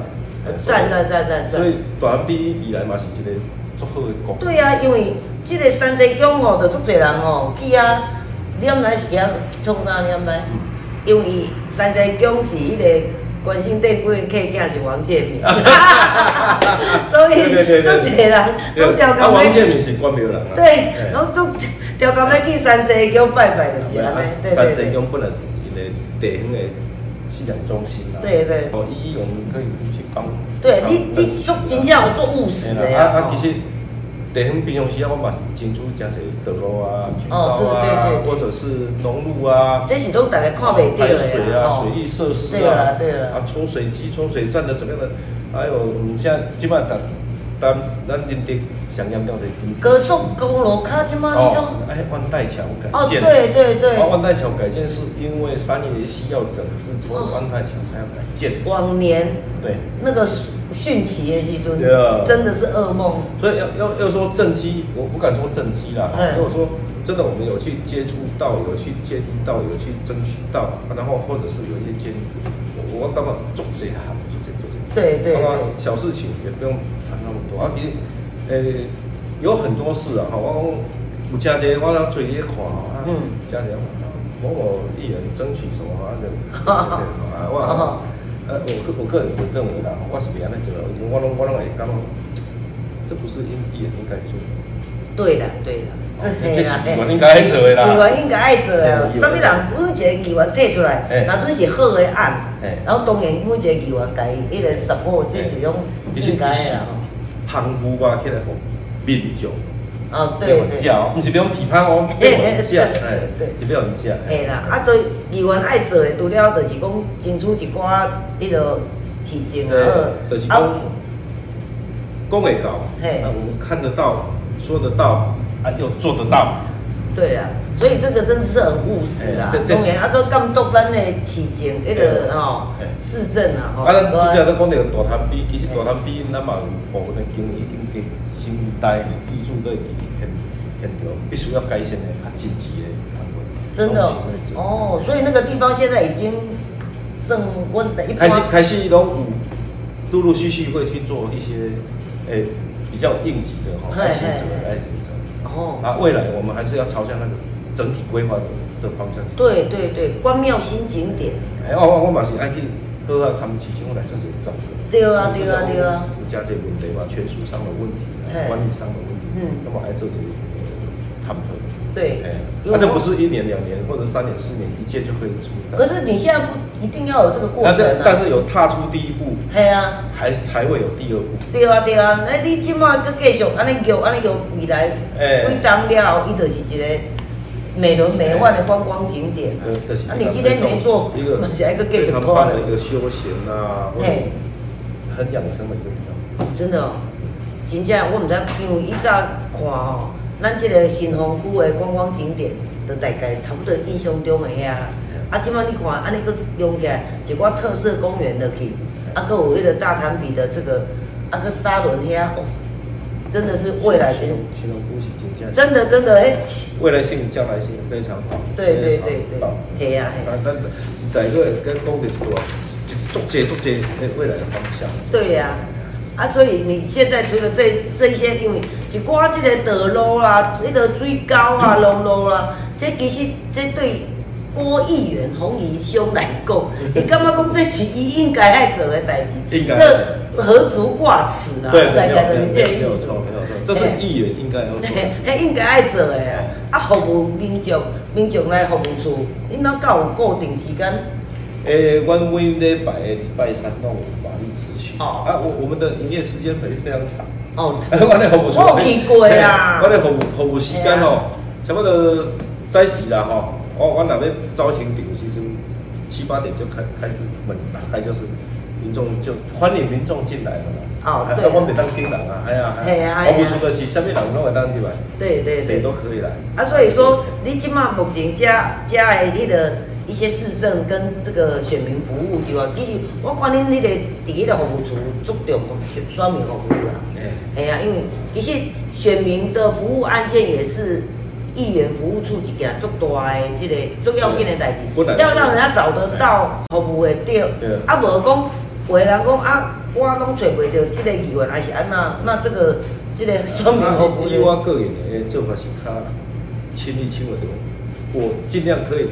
占占占占所以大安比以来嘛是一个足好的国。对啊，因为这个山西宫哦，就足侪人哦去啊，念来是遐创啥念来？因为山西宫是迄个。关心对贵客囝是王建民，所以做侪人都调工。王建民是关庙人啊。对，然后做调工要去三西宫拜拜就是安尼。对三西宫本来是一个地方的信仰中心啦。对对。哦，伊用可以去帮。对你，你做真正有做务实的啊，其实。地方平常时啊，我嘛是进出真侪道路啊、渠道啊，或者是农路啊，这是都大家看袂到的水啊、水利设施啊，对啦对啦，啊，抽水机、抽水站的怎么样的？还有现在基本上，咱咱认得上严重的。高速公路卡即马你种，哎，万代桥改建。哦，对对对。万代桥改建是因为三爷需要整治，所以万代桥才要改建。往年。对。那个。汛期的时阵，真的是噩梦。所以要要要说正畸，我不敢说正畸啦。如果说真的，我们有去接触到，有去接触到，有去争取到，然后或者是有一些建议，我我干嘛做这行，做这做这。对对对。小事情也不用谈那么多啊。其实，呃，有很多事啊，哈，我有加些，我要追一看啊，加些某某艺人争取什么啊，就 啊我。呃，我个我个人会认为啦，我是别安尼做，我拢我拢会感觉，这不是应艺人应该做。对啦，对啦，这是议员应该爱做的啦。议员应该爱做的，啥物人每一个议员提出来，那准是好的案，然后当然每一个议员该一个 support，这是种应该的啦。澎湖吧，起来吼，民众。哦，对对，不是不用批判哦，对，是不用食。嘿啦，啊，所以议员爱做的，除了就是讲争取一寡迄落事情啊，就是讲讲会到，嘿，我们看得到，说得到，啊，又做得到。对啊，所以这个真的是很务实啦。当然，啊，个监督咱的市政，迄个哦，市政啊，啊，咱拄则都讲到大潭比，其实大潭比咱嘛有部分的经已经给新代居住在伫现现着，必须要改善的较紧急的。真的哦，所以那个地方现在已经升温的一，开始开始拢有陆陆续续会去做一些诶。比比较应急的哈，来选择来选择。哦。啊，未来我们还是要朝向那个整体规划的的方向。对对对，关庙新景点。哎，我我嘛是爱去好好看市场来做些整个。对啊对啊对啊。有加这问题嘛，权属上的问题，管理上的问题，嗯，那么还做这个探讨。对，那这不是一年两年或者三年四年一届就可以出。可是你现在不一定要有这个过程啊。但是有踏出第一步，系啊，还是才会有第二步。对啊对啊，那你今晚搁继续安尼叫安尼叫未来几当了后，伊就是一个美轮美奂的观光景点啊。啊，你今天没做，一个非常棒的一个休闲啊，嘿，很养生的一个地方。真的哦，真正我唔知，因为以早看哦。咱这个新丰区的观光景点，都大概差不多印象中的遐。啊，即摆你看，安尼佫用起来一寡特色公园落去，啊，佫有迄个大潭比的这个，啊，佫沙轮遐，哦，真的是未来新新丰区是真正真的真的，迄未来性将来性非常好，对对对对，系啊系。但但第个跟讲的出来，逐渐逐渐哎未来的方向。对呀。啊，所以你现在除了这这一些，因为一寡这个道路啦，那个水沟啊、路路啦，这其实这对郭议员洪宜兄来讲，你感觉讲这是伊应该爱做的代志，这何足挂齿啊？对，没有没有错，没有错，这是议员应该要做，嘿，应该爱做的啊。啊，服务民众，民众来服务处，恁哪够有固定时间？诶，阮每礼拜的礼拜三拢有法律咨询。哦。啊，我我们的营业时间非非常长。哦。我的服务我去过啦。我的服务服务时间哦，差不多早时啦吼。我我那边招请点，其实七八点就开开始门打开，就是民众就欢迎民众进来了嘛。哦，对。我袂当进人啊，哎呀。系啊。服务处的是什么人拢会当进来。对对对。谁都可以来。啊，所以说你即马目前加加的你的。一些市政跟这个选民服务之外，其实我看恁那个第一的服务处注重选选民服务啦。哎，呀，因为其实选民的服务案件也是议员服务处一件足大的这个重要紧的代志，要让人家找得到服务的对。啊，无讲有的人讲啊，我拢找袂到即个议员还是安那，那这个这个选民服务。以我个人的做法是较亲力亲为的，我尽量可以。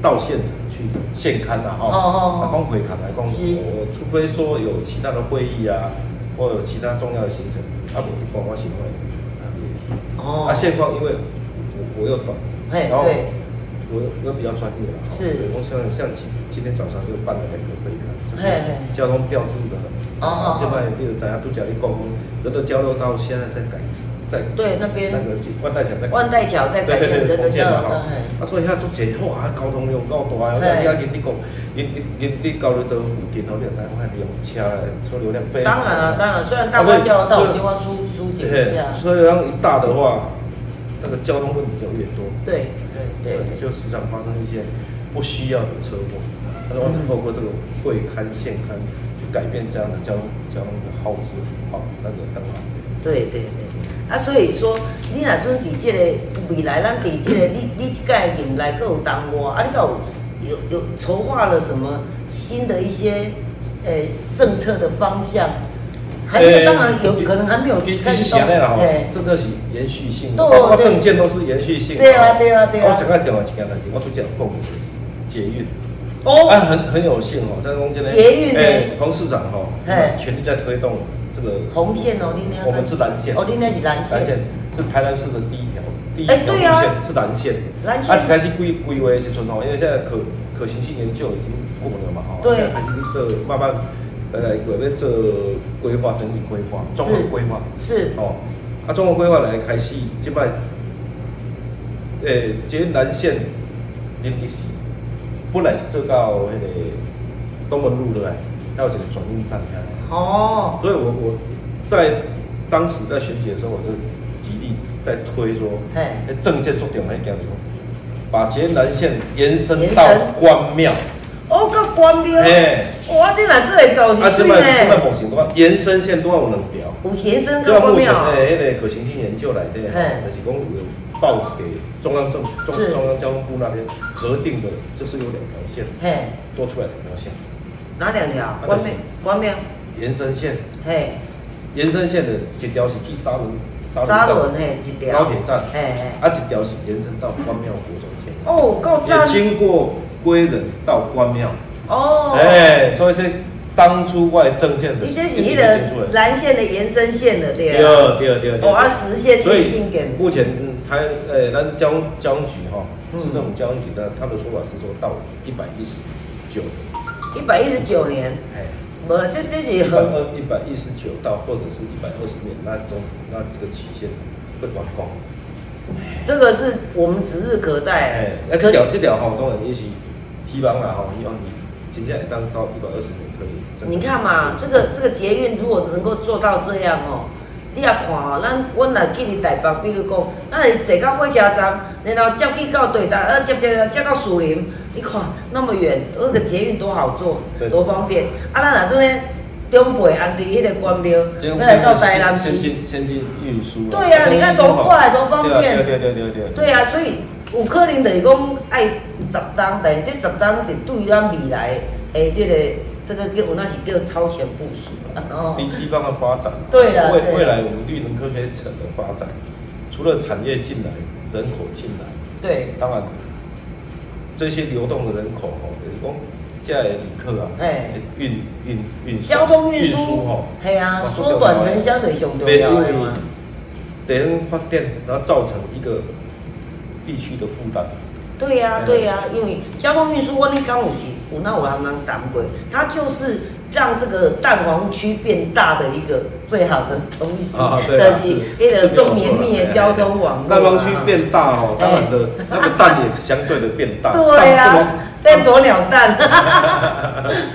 到现场去现刊呐，哈，啊，光回坦来讲，我除非说有其他的会议啊，或有其他重要的行程，啊，不，观光行为，哦，啊，现况因为我我又短，然后我我比较专业了，是，我像像今今天早上又办了两个会刊，就是交通标志的，哦，现在比如怎样都讲你讲，这个交流道现在在改制。在对那边。那个万代桥在万代桥在改建重建嘛哈，啊所以遐做济哇交通量够大，我再加跟你讲，你你你你交流道附近吼，你有知看用车车流量非常。当然了，当然，虽然大湾交流道希望疏疏解一下，车流量一大的话，那个交通问题就越多。对对对，就时常发生一些不需要的车祸。他说透过这个会刊现刊去改变这样的交通交通的耗资，好那个更好。对对对。啊，所以说，你若准伫即个未来，咱伫即个你你即届任内各有当我，啊，你有有有筹划了什么新的一些诶政策的方向？还有，当然有可能还没有开始动。诶，政策是延续性，包括证件都是延续性。对啊，对啊，对啊。我想要讲一件代志，我都讲共捷运。哦。哎，很很有幸哦，在中间呢。捷运呢？洪市长哈，哎，全力在推动。这个红线哦，你那我们是蓝线哦，你那是蓝线，蓝线是台南市的第一条，第一条路线是蓝线，蓝线。啊，开始规规划的时阵哦，因为现在可可行性研究已经过了嘛，哦，对，开始这慢慢呃，准备做规划，整体规划，综合规划。是哦，啊，综合规划来开始，即摆，诶，捷运蓝线，临时本来是做到迄个东门路的，还有一个转运站，哦，所以我我在当时在选举的时候，我就极力在推说，哎，政见重点来讲，把捷南线延伸到关庙。哦，到关庙。哎，哇，这哪这会搞是水呢？啊，这摆目前的话，延伸线都要有两条。有延伸到关庙。对，迄个可行性研究来的，就是讲有报给中央政中中央交通部那边核定的，就是有两条线，嘿，多出来两条线。哪两条？关庙，关庙。延伸线，嘿，延伸线的一条是去沙仑，沙仑嘿一条高铁站，哎哎，啊一条是延伸到关庙国中线。哦，够站也经过归仁到关庙。哦，哎，所以这当初外政件的，你这是一个蓝线的延伸线的对啊，对对对，哦啊实现所以目前台呃咱交交通局哈，市政府交通局的他的说法是说到一百一十九，一百一十九年，哎，无这这是一百二一百一十九到或者是一百二十年那种那这个期限会完工，这个是我们指日可待，哎，那这条这条哈当然也是希望啦哈，希望你。现在当到一百二十年可以。你看嘛，这个这个捷运如果能够做到这样哦，你也看哦，咱阮来去你台北，比如讲，咱来坐到火车站，然后接去到对台，呃，接接接到树林，你看那么远，那个捷运多好做，多方便。啊，咱若做呢，中北安对迄个关庙，要来到台南市。先进先进运输。对啊，你看多快，多方便。对对对对。对呀，所以。有可能就是讲爱十单，但是这十单是对于咱未来诶，这个这个叫那是叫超前部署哦。地地方的发展，对啦，未未来我们绿能科学城的发展，除了产业进来，人口进来，对，当然这些流动的人口吼，就是讲这些旅客啊，哎，运运运交通运输吼，系啊，缩短城乡的上重要的嘛。等发电，然后造成一个。地区的负担，对呀对呀，因为交通运输，我你刚有是，有那有人能谈过，它就是让这个蛋黄区变大的一个最好的东西，但是那个更绵密的交通网络。蛋黄区变大哦，当然的那个蛋也相对的变大。对呀，变鸵鸟蛋。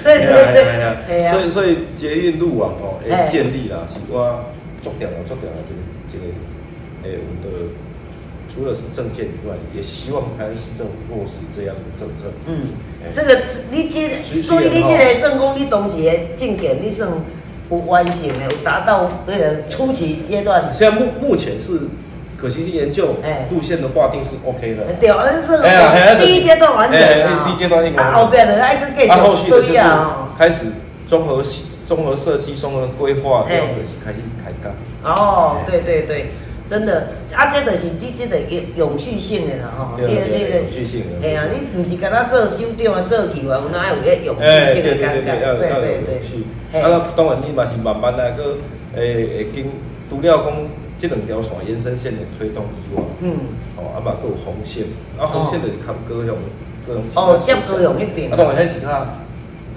对 对对，对所以所以捷运路网哦，诶建立啦，是我重点了重点了，这个这个诶我们的。除了是证件以外，也希望台湾市政府落实这样的政策。嗯，这个你这，所以你这个政工，你当时的证件，你算有完成的，有达到那个初级阶段。现在目目前是可行性研究，哎，路线的划定是 OK 的。对，而是第一阶段完成了。第一阶段应该。后边的还是继续对呀。开始综合综合设计、综合规划，这样子开始开干。哦，对对对。真的，啊，这就是你这个永永续性的啦，吼，对对对，永续性的。系啊，你唔是干那做首长啊，做球啊，有哪有个永续性的感觉？对对对，啊，当然你嘛是慢慢来，个诶会经除了讲这两条线延伸线的推动以外，嗯，哦，啊嘛，佮有红线，啊，红线就是靠高雄，高雄。哦，接高雄迄边。啊，当然迄是较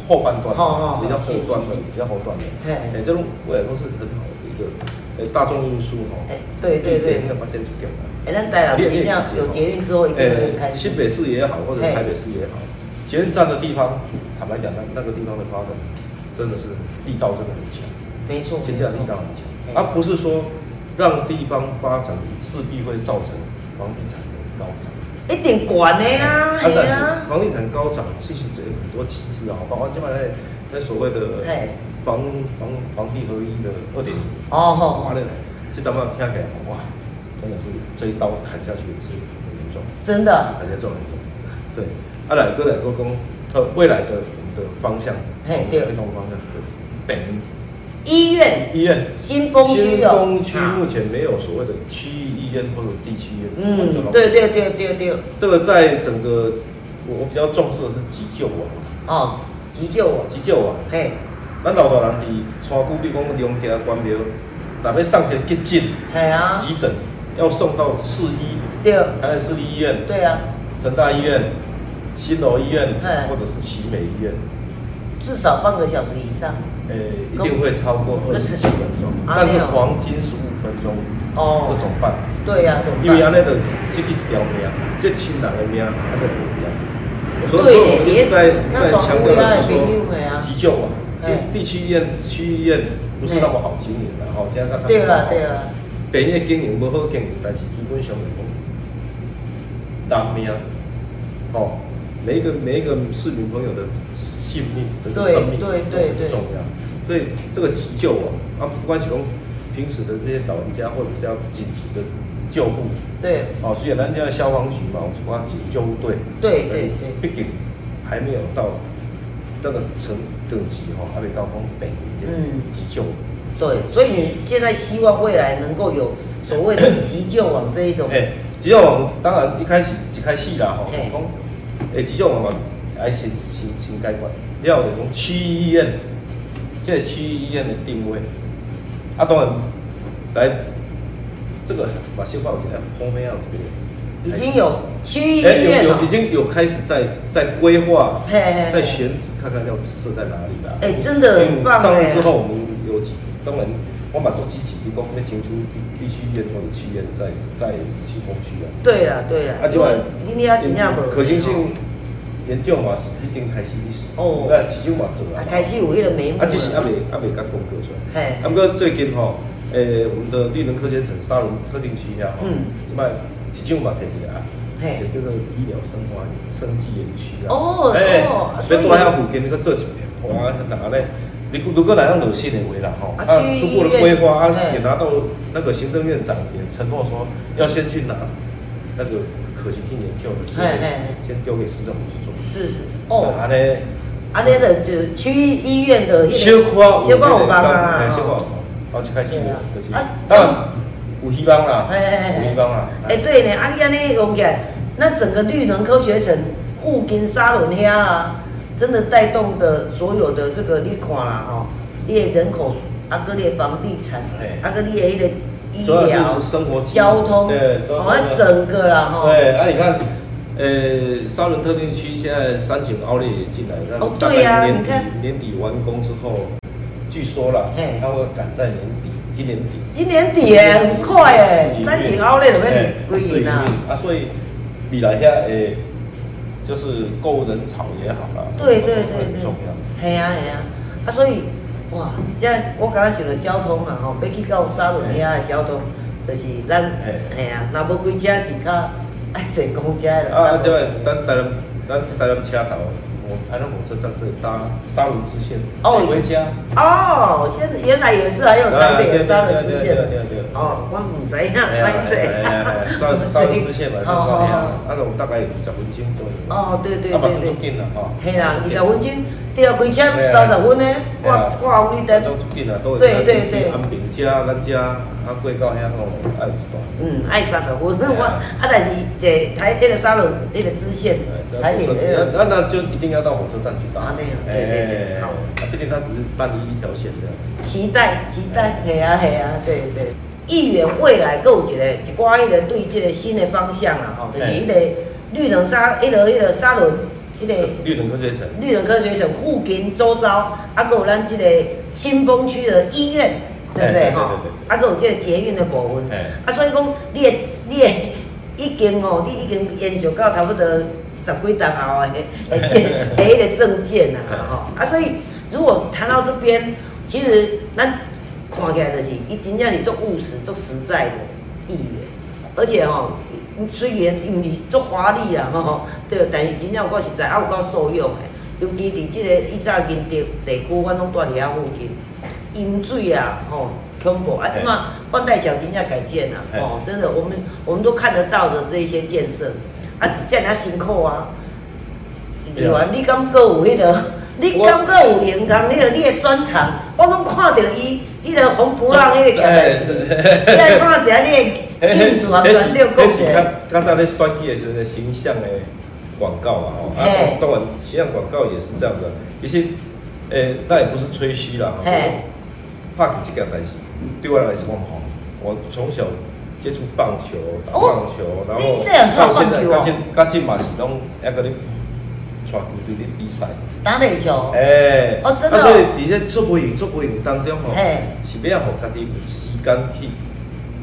后半段，比较后段的，比较后段的。哎，这种未来都是很好个。诶，大众运输吼，哎，对对对，那个发展出点哎，咱台南尽量有捷运之后，一定会开。新北市也好，或者台北市也好，捷运站的地方，坦白讲，那那个地方的发展真的是地道真的很强。没错，现在地道很强，而不是说让地方发展势必会造成房地产的高涨。一定管的呀，是啊。房地产高涨其实有很多机制啊，包括今晚在在所谓的。房房房地合一的二点零哦，完了，这咱们听起来哇，真的是这一刀砍下去是很严重，真的？很严重很严重。对，阿来哥来哥公，他未来的我们的方向，嘿，对，推动方向是北医院，医院。新丰区新丰区目前没有所谓的区域医院或者地区医院，嗯，对对对对对。这个在整个我我比较重视的是急救网，哦，急救网，急救网，嘿。咱老大人伫山区，比如讲龙田关庙，若要上一急诊，系啊，急诊要送到市医，对，台南市立医院，对啊，成大医院、新楼医院，或者是奇美医院，至少半个小时以上。诶，一定会超过二十几分钟，但是黄金十五分钟，哦，这怎么办？对呀，因为安尼就失去一条命，这亲人的命，安尼不一样。所以说，我是在在强调的是说急救啊。地区医院、区医院不是那么好经营的，吼，这样看。对了，对了。病院经营不好经营，但是基本上来讲，人命，吼，每一个每一个市民朋友的性命、的生命，对对对，重要。所以这个急救啊，啊，不管是讲平时的这些老人家，或者是要紧急的救护，对，哦，虽然人家消防局嘛，我们急救队，对对对，毕竟还没有到。那个层等级哈，还没到风北这急救对，所以你现在希望未来能够有所谓的 急救网这一种。哎，急救网当然一开始一开始啦吼，讲诶急救网嘛，爱先先先改观，了就讲区域医院，这个区域医院的定位，啊当然来这个把新报纸后面要这个。已经有区域医院有有已经有开始在在规划，在选址，看看要设在哪里了。哎，真的很棒上任之后，我们有几，当然我们做积极，一共要进出地地区医院或者区院在在西工区啊。对啊对啊，啊，今晚你要怎样可行性研究嘛是一定开始哦，那起码做啊。开始有迄个眉目。啊，只是还没还没甲公告出来。嘿，啊，不过最近吼，诶，我们的绿能科学城沙龙特定区呀，嗯，即摆。市长嘛提一个啊，就叫做医疗生活生计园区啊。哦，哎，所以在遐附近你搁做一片，哇，然后咧，你如果来到有新的话啦吼，啊，初步的规划啊，也拿到那个行政院长也承诺说，要先去拿那个可行性研究的资料，先丢给市政府去做。是是，哦，安尼，安尼的就区域医院的小块小块有帮啊，小块有帮，好就开始了，就是当然。有希望啦，有希望啦。哎，对呢，啊，你安尼用起来，那整个绿能科学城附近沙仑遐啊，真的带动的所有的这个你看啦吼，你的人口，啊个你的房地产，啊个你的迄个医疗、生活、交通，对，好像整个啦吼。对，啊你看，呃，沙仑特定区现在三井奥利也进来，哦对呀，年底年底完工之后，据说啦，他会赶在年底。今年底，今年底诶，很快诶，三井奥利都要归零啊！啊，所以未来遐诶，就是购物人潮也好啦，对对对对，重要。系啊系啊，啊所以哇，现在我刚刚想到交通啊，吼，要去到沙仑遐的交通，就是咱系啊，若无开车是较爱坐公车啦。啊，即个咱咱咱咱车头。我台南火车站可以搭沙仑支线回家。哦，现在原来也是还有台北的沙仑支线。哦，我唔知呀，拍摄。沙 沙仑支线嘛，就这样。那种大概二十分钟左右。哦，对对对对。啊，不是足近的，哈。系啦，二十分钟。对啊，开车三十分呢，挂挂红绿灯。对对对。安平家，咱家啊过到遐吼，爱一段。嗯，爱三十分。我啊，但是坐台迄个三轮迄个支线，台北那那就一定要到火车站去搭。啊，那样，对对对。好，毕竟它只是办理一条线的。期待期待，系啊系啊，对对。议员未来有一个一寡迄个对这个新的方向啊，吼，就是迄个绿能沙，迄个迄个沙仑。迄个绿能科学城，绿能科学城附近周遭，啊，搁有咱即个新丰区的医院，对不对？吼，啊，搁有即个捷运的部分，啊，所以讲，你的你的已经哦，你已经延续到差不多十几大后的诶建诶个证件啦，吼，啊，所以如果谈到这边，其实咱看起来就是，伊真正是做务实、做实在的议员，而且吼。虽然毋是足华丽啊，吼，对，但是真正有够实在，也有够受用的。尤其伫即个以早建地地区，阮拢住伫遐附近，饮水啊，吼，恐怖啊！即马万代桥真正改建啊，哦，真的，我们我们都看得到的这一些建设，啊，遮尔辛苦啊。议员，你敢阁有迄个？你敢阁有闲工？迄个你的专长，我拢看着伊，迄个红不让迄个徛代志，你来看一下你的。印主啊，团队恭喜！刚刚才咧选举的时候，形象的广告啊，吼，啊，当然形象广告也是这样的。其实，诶，那也不是吹嘘啦，哈。拍这件代志，对我来说吼，我从小接触棒球，打棒球，然后到现在，到现到现嘛是拢一个咧带球队咧比赛。打垒球。诶，哦，真的。啊，所以伫这做播营、做播营当中吼，是要互家己有时间去。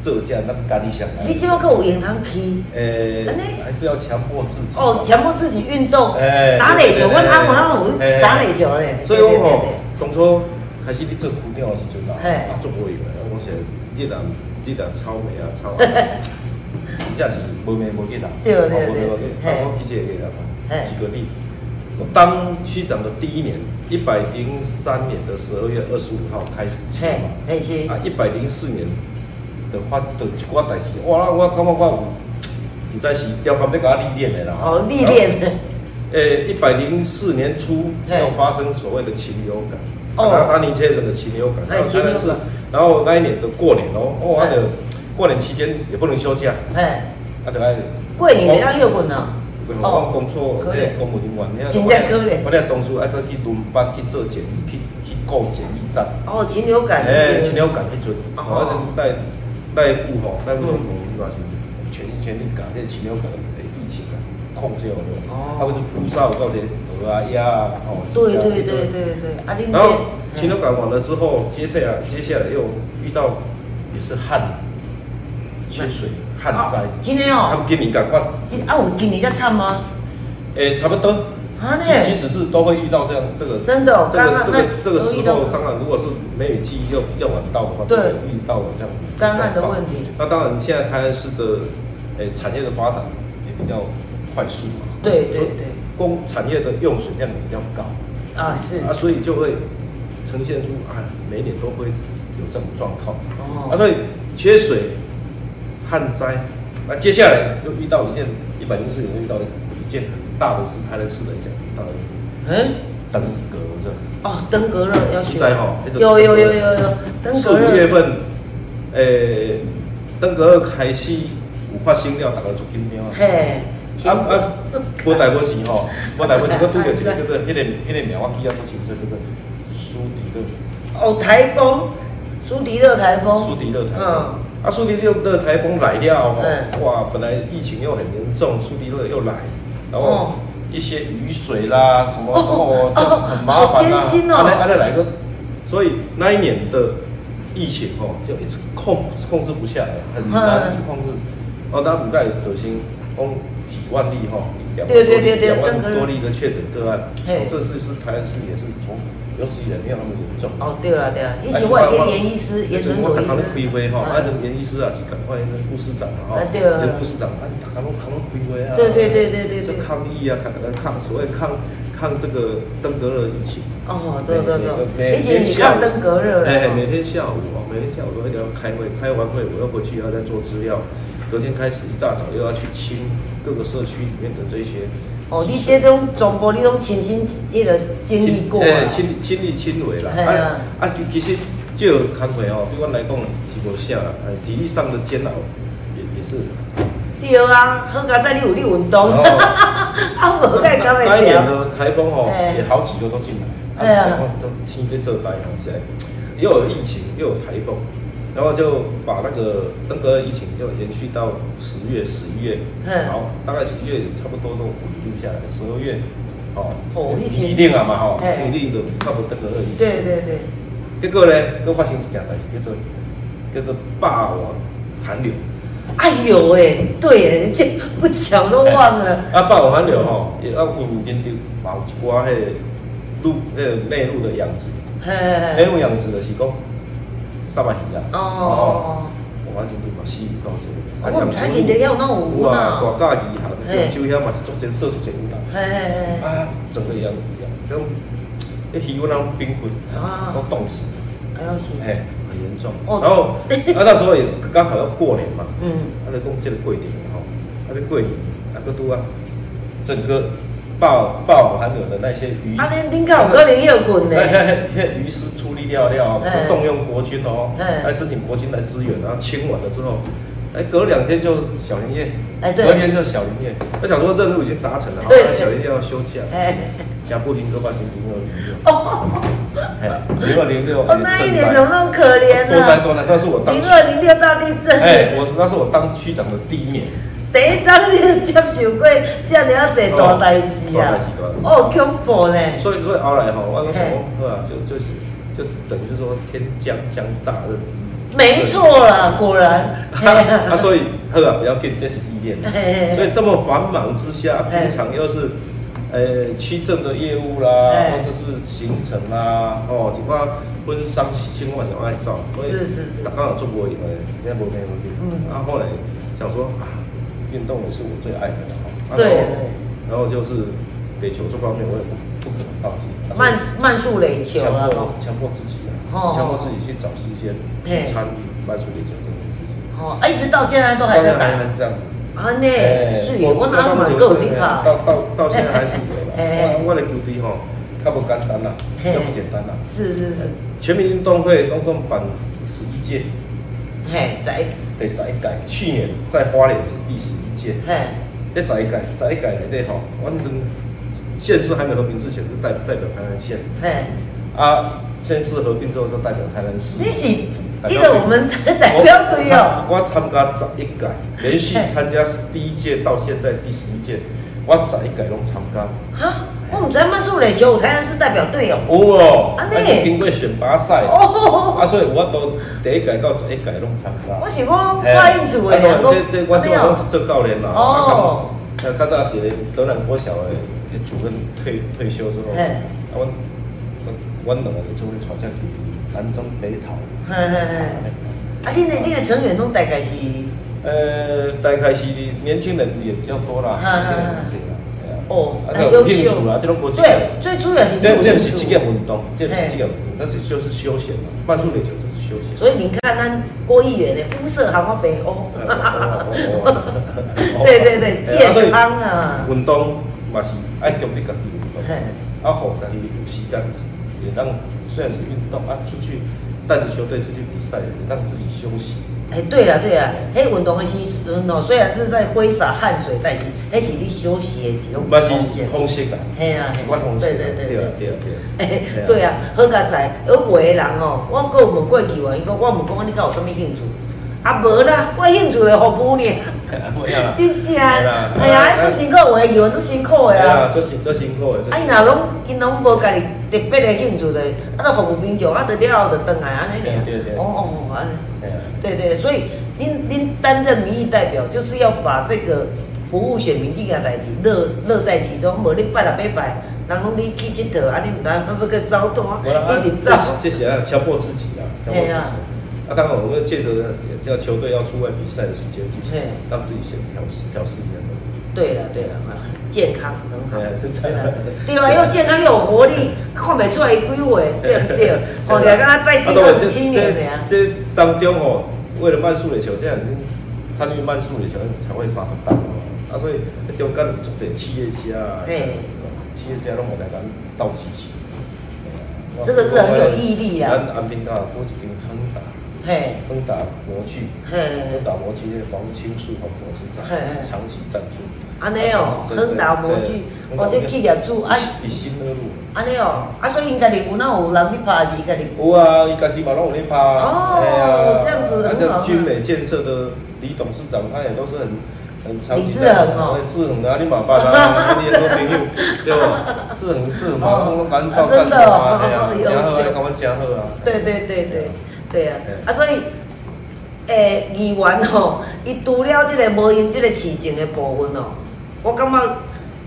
做这样，那家己想。你即马可有闲通去？诶，还是要强迫自己。哦，强迫自己运动。诶，打垒球，我阿婆那有打垒球嘞。所以我吼，当初开始你做苦调的时阵啦，啊，做过瘾个，我想这档这档超美啊，超。真是无美无见啦。对对对。我记一个例子举个例，我当区长的第一年，一百零三年的十二月二十五号开始起嘛，啊，一百零四年。就发就一寡代志，哇！我感觉我有，唔知是调工要甲我历练的啦。哦，历练。诶，一百零四年初要发生所谓的禽流感，哦，达达宁车人的禽流感，那真的是然后那一年的过年哦，哦，啊就过年期间也不能休假，哎，啊就爱过年没当休困啊。哦，工作诶，公务人员，真正可怜。我咧同事爱去去轮班去做检疫，去去过检疫站。哦，禽流感。诶，禽流感迄阵，哦，带带副吼，带副总统应该是全全力搞这禽流感的疫情啊，控制好了。哦。他们就扑杀有到些鹅啊鸭啊，哦。对对对对对。啊，然后禽流感完了之后，接下来接下来又遇到也是旱缺水。旱灾，今年哦，他们今年赶快，今啊，我今年在唱吗？诶，差不多。啊，那即使是都会遇到这样这个，真的，这个这个这个时候，看看如果是梅雨季又比较晚到的话，对，遇到了这样干旱的问题。那当然，现在台南市的诶产业的发展也比较快速嘛。对对对，工产业的用水量也比较高。啊，是啊，所以就会呈现出啊，每年都会有这种状况。哦，啊，所以缺水。旱灾，那接下来又遇到一件一百零四年遇到一件很大的是，台南市来讲大的是，嗯，登革热。哦，登革热要去。灾哈，有有有有有，登革热。四五月份，诶，登革热开始有发生了，大家就紧张啊。嘿，啊啊，无大无钱吼，无大无钱，我拄着一个叫做迄个迄个名，我记啊不清楚，叫做苏迪勒。哦，台风，苏迪勒台风。苏迪勒台风。嗯。啊，苏迪勒的台风来了，哇！本来疫情又很严重，苏迪勒又来，然后一些雨水啦，什么哦，就很麻烦啦。阿来阿来来个，所以那一年的疫情哦，就一直控控制不下来，很难去控制。哦，当时在走心，哦几万例哈，两万多例，两万多例的确诊个案，这次是台湾市也是从。有史以来没有那么严重。哦，对了对了，以前我跟严医师、严诊所医师。我刚刚开会哈，啊，这严医师啊是赶快那护士长嘛哈，严护士长啊，他刚刚刚刚开会啊。对对对对对就抗疫啊，抗抗所谓抗抗这个登革热疫情。哦，对对对。每天下午。登革热。哎，每天下午啊，每天下午都要开会，开完会我要回去要再做资料，隔天开始一大早又要去清各个社区里面的这些。哦，你这种全部你拢亲身迄个经历过啊？亲亲力亲为啦。啊啊，其实这个工课哦，对我来讲是无啥啦，体力上的煎熬也也是。对啊，好佳在你有你运动。啊，无该搞会。那一年的台风哦，也好几个都进来，啊，都天在做台风，现在又有疫情又有台风。然后就把那个登革热疫情就延续到十月、十一月，好，大概十月差不多都稳定下来，十二月，哦，疫令啊嘛，吼，疫令的差不多登革热疫情。对对对。结果呢，又发生一件代志，叫做叫做霸王寒流。哎呦哎，对，这不讲都忘了。啊，霸王寒流吼，也要因为研究某一寡迄陆迄个内陆的养殖，内陆养殖的是讲。沙巴鱼啊！哦，我反正都嘛死鱼到这。我唔睇见你有那有啊，国家鱼行，广州遐嘛是做这做做这有啦。嘿。啊，整个样样，种那鱼我那冰棍啊，都冻死。哎呦是。嘿，很严重。然后啊，那时候也刚好要过年嘛。嗯。啊，就讲这个过年吼，啊，这过年啊个都啊，整个。爆爆含有的那些鱼，啊，恁恁家有可能也有困呢。鱼师处理掉了，动用国军哦，还申请国军来支援，然后清完了之后，哎，隔两天就小年夜，哎，对，隔天就小年夜。我想说任务已经达成了，对，小年夜要休假，哎，加不停都发生零二零六，哦，哎，零二零六，哦，那一年怎么那么可怜呢？多灾多难，那是我零二零六大地震，哎，我那是我当区长的第一年。第一当你接受过这样要做大代志啊！哦，恐怖呢。所以所以后来吼，我讲什么，对啊？就就是就等于说天将降大任。没错啦，果然。啊，所以好啊，不要紧，这是意念。所以这么繁忙之下，平常又是呃区政的业务啦，或者是行程啦，哦，几块婚丧喜庆我想爱照，是是是。刚好做过以后，现在没没问题。嗯。啊，后来想说啊。运动也是我最爱的哈，对，然后就是垒球这方面我也不不可能放弃，慢慢速垒球强迫强迫自己啊，强迫自己去找时间去参与慢速垒球这件事情。哦，一直到现在都还在打，还是这样。啊呢，是，我哪蛮够厉害。到到到现在还是有啦。我我的球队吼，较不简单啦，较不简单啦。是是是。全民运动会总共办十一届，嘿，十一，第十一届，去年在花莲是第十一届，嘿，第十一届，十一届内底吼，反正县市还没合并之前是代代表台南县，嘿，啊，县市合并之后就代表台南市。你是记得我们代表队哦？我参加十一届，连续参加第一届到现在第十一届，我十一届拢参加。哈？我唔知曼数垒球台南市代表队哦。有哦，啊，你经过选拔赛，哦啊，所以我都第一届到十一届拢参加。我是讲挂印组的，这这我做拢是做教练嘛。哦。呃，较早是德南国小的主任退退休之后，啊，我我两个就做咧传下去南中北投。嘿嘿嘿。啊，你的你的成员拢大概是？呃，大概是年轻人也比较多啦。哈哈哈。哦，很优秀。啦，这种国际对，最主要是这这不是职业运动，这不是职业运动，但是就是休闲嘛，慢速垒球就是休闲。所以你看，咱郭议员的肤色好过北欧，对对 对，健康啊。运动嘛是爱奖励家己运动，啊，好家己有时间也让虽然是运动啊，出去带着球队出去比赛，也让自己休息。哎，对了对了，迄运动的时阵哦，虽然是在挥洒汗水，但是迄是你休息的一种方式。方式啊！嘿啊，我风险。对对 对对对对。哎，对啊，好佳哉，有个人哦，我有问过去话，伊讲我问讲你敢有啥物兴趣？啊，无啦，我兴趣的服务呢。真正，哎呀，做辛苦话，球员都辛苦的啊。做辛做辛苦的。啊，伊若拢因拢无家己特别的兴趣的，啊，都服务民众，啊，得了后就转来安尼尔。对对。哦哦，安尼。对对，所以您您担任民意代表，就是要把这个服务选民这件代志乐乐在其中。无你拜六拜拜，人讲你去佚佗，啊，你唔当要去走动啊，一直走。这是要强迫自己啊，强迫啊，当然我们借着叫球队要出外比赛的时间，让自己先调试调试一下。对了对了，健康很好，对啊，又健康又有活力，看不出来几岁，对不对？看起来刚刚在第二十七年的呀。这当中哦，为了慢速的球，现在已经参与慢速的球才会杀出大哦。啊，所以中间做这企业家，对，企业家拢无来咱斗机器。这个是很有毅力啊。咱安平大多一间亨达，嘿，亨达模具，嘿，亨达模具的黄青树黄博士长长期赞助。安尼哦，亨达模具，或者企业主啊，伫新乐路。安尼哦，啊，所以因家己有哪有人去拍是伊家己？有啊，伊家己嘛拢有咧拍。哦，这样子很好。军美建设的李董事长，他也都是很很长期在。李志恒啊，你马爸啊，你很多朋友对吧？志恒志恒嘛，我们赶紧到站台啊，哎呀，嘉贺，赶快嘉贺啊。对对对对，对啊，啊，所以。诶，议员吼，伊除了即个无因即个市政的部分哦，我感觉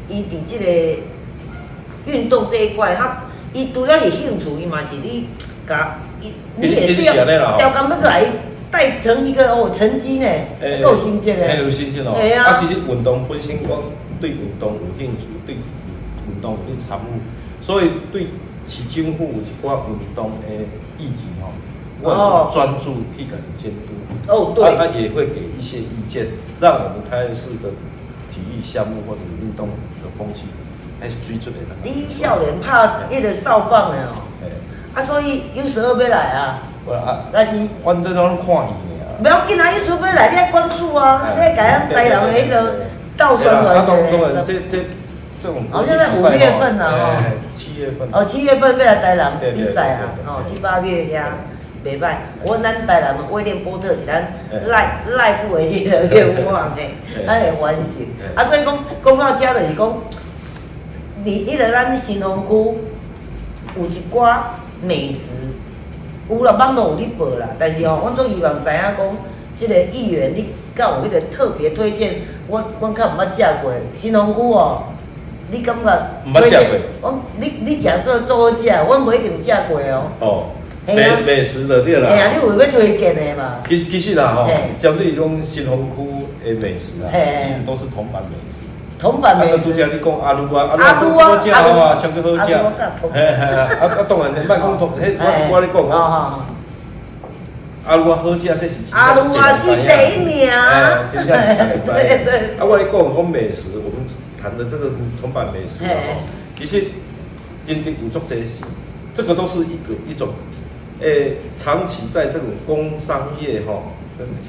伊伫即个运动这一块，他伊除了是兴趣，伊嘛是你甲伊，你也是要调工要来带成一个哦成绩呢，够新鲜的，有新鲜哦。啊，其实运动本身，我对运动有兴趣，对运动有参与，所以对市政府有一寡运动的意见吼。我专注去给监督，哦，对，他也会给一些意见，让我们台南市的体育项目或者运动的风气还是追准的。你少年拍一个扫棒的哦，啊，所以有时候要来啊，但是我这种看戏的不要紧啊，有时候要来，你要关注啊，你要改咱台南的迄个倒酸团的。这这这种，好像在五月份呢，哦，七月份，哦，七月份要来台南比赛啊，哦，七八月呀。袂歹，我咱台南威廉波特是咱赖赖富的迄个愿望诶，咱会完成。啊，所以讲讲到遮就是讲，你迄个咱新丰区有一寡美食，有啦，网络有咧报啦。但是哦，我总希望知影讲，即个议员你敢有迄个特别推荐？我我较毋捌食过新丰区哦，你感觉？毋捌食过。我你你食过做好食，我无一定有食过哦。哦。美美食的对啦，哎呀，你有要推荐的嘛？其其实啦吼，针对种新丰区的美食啊，其实都是铜板美食。铜板美食。啊，拄你讲阿鲁啊，阿鲁好食啊，超级好食。嘿嘿啊，啊当然，莫讲铜，迄我我咧讲啊。阿鲁啊 好食，这是阿鲁啊是第一名。哎，真正对对。啊，我咧讲讲美食，我们谈的这个铜板美食啊，其实真的有足这些，这个都是一个一种。诶，长期在这种工商业哈，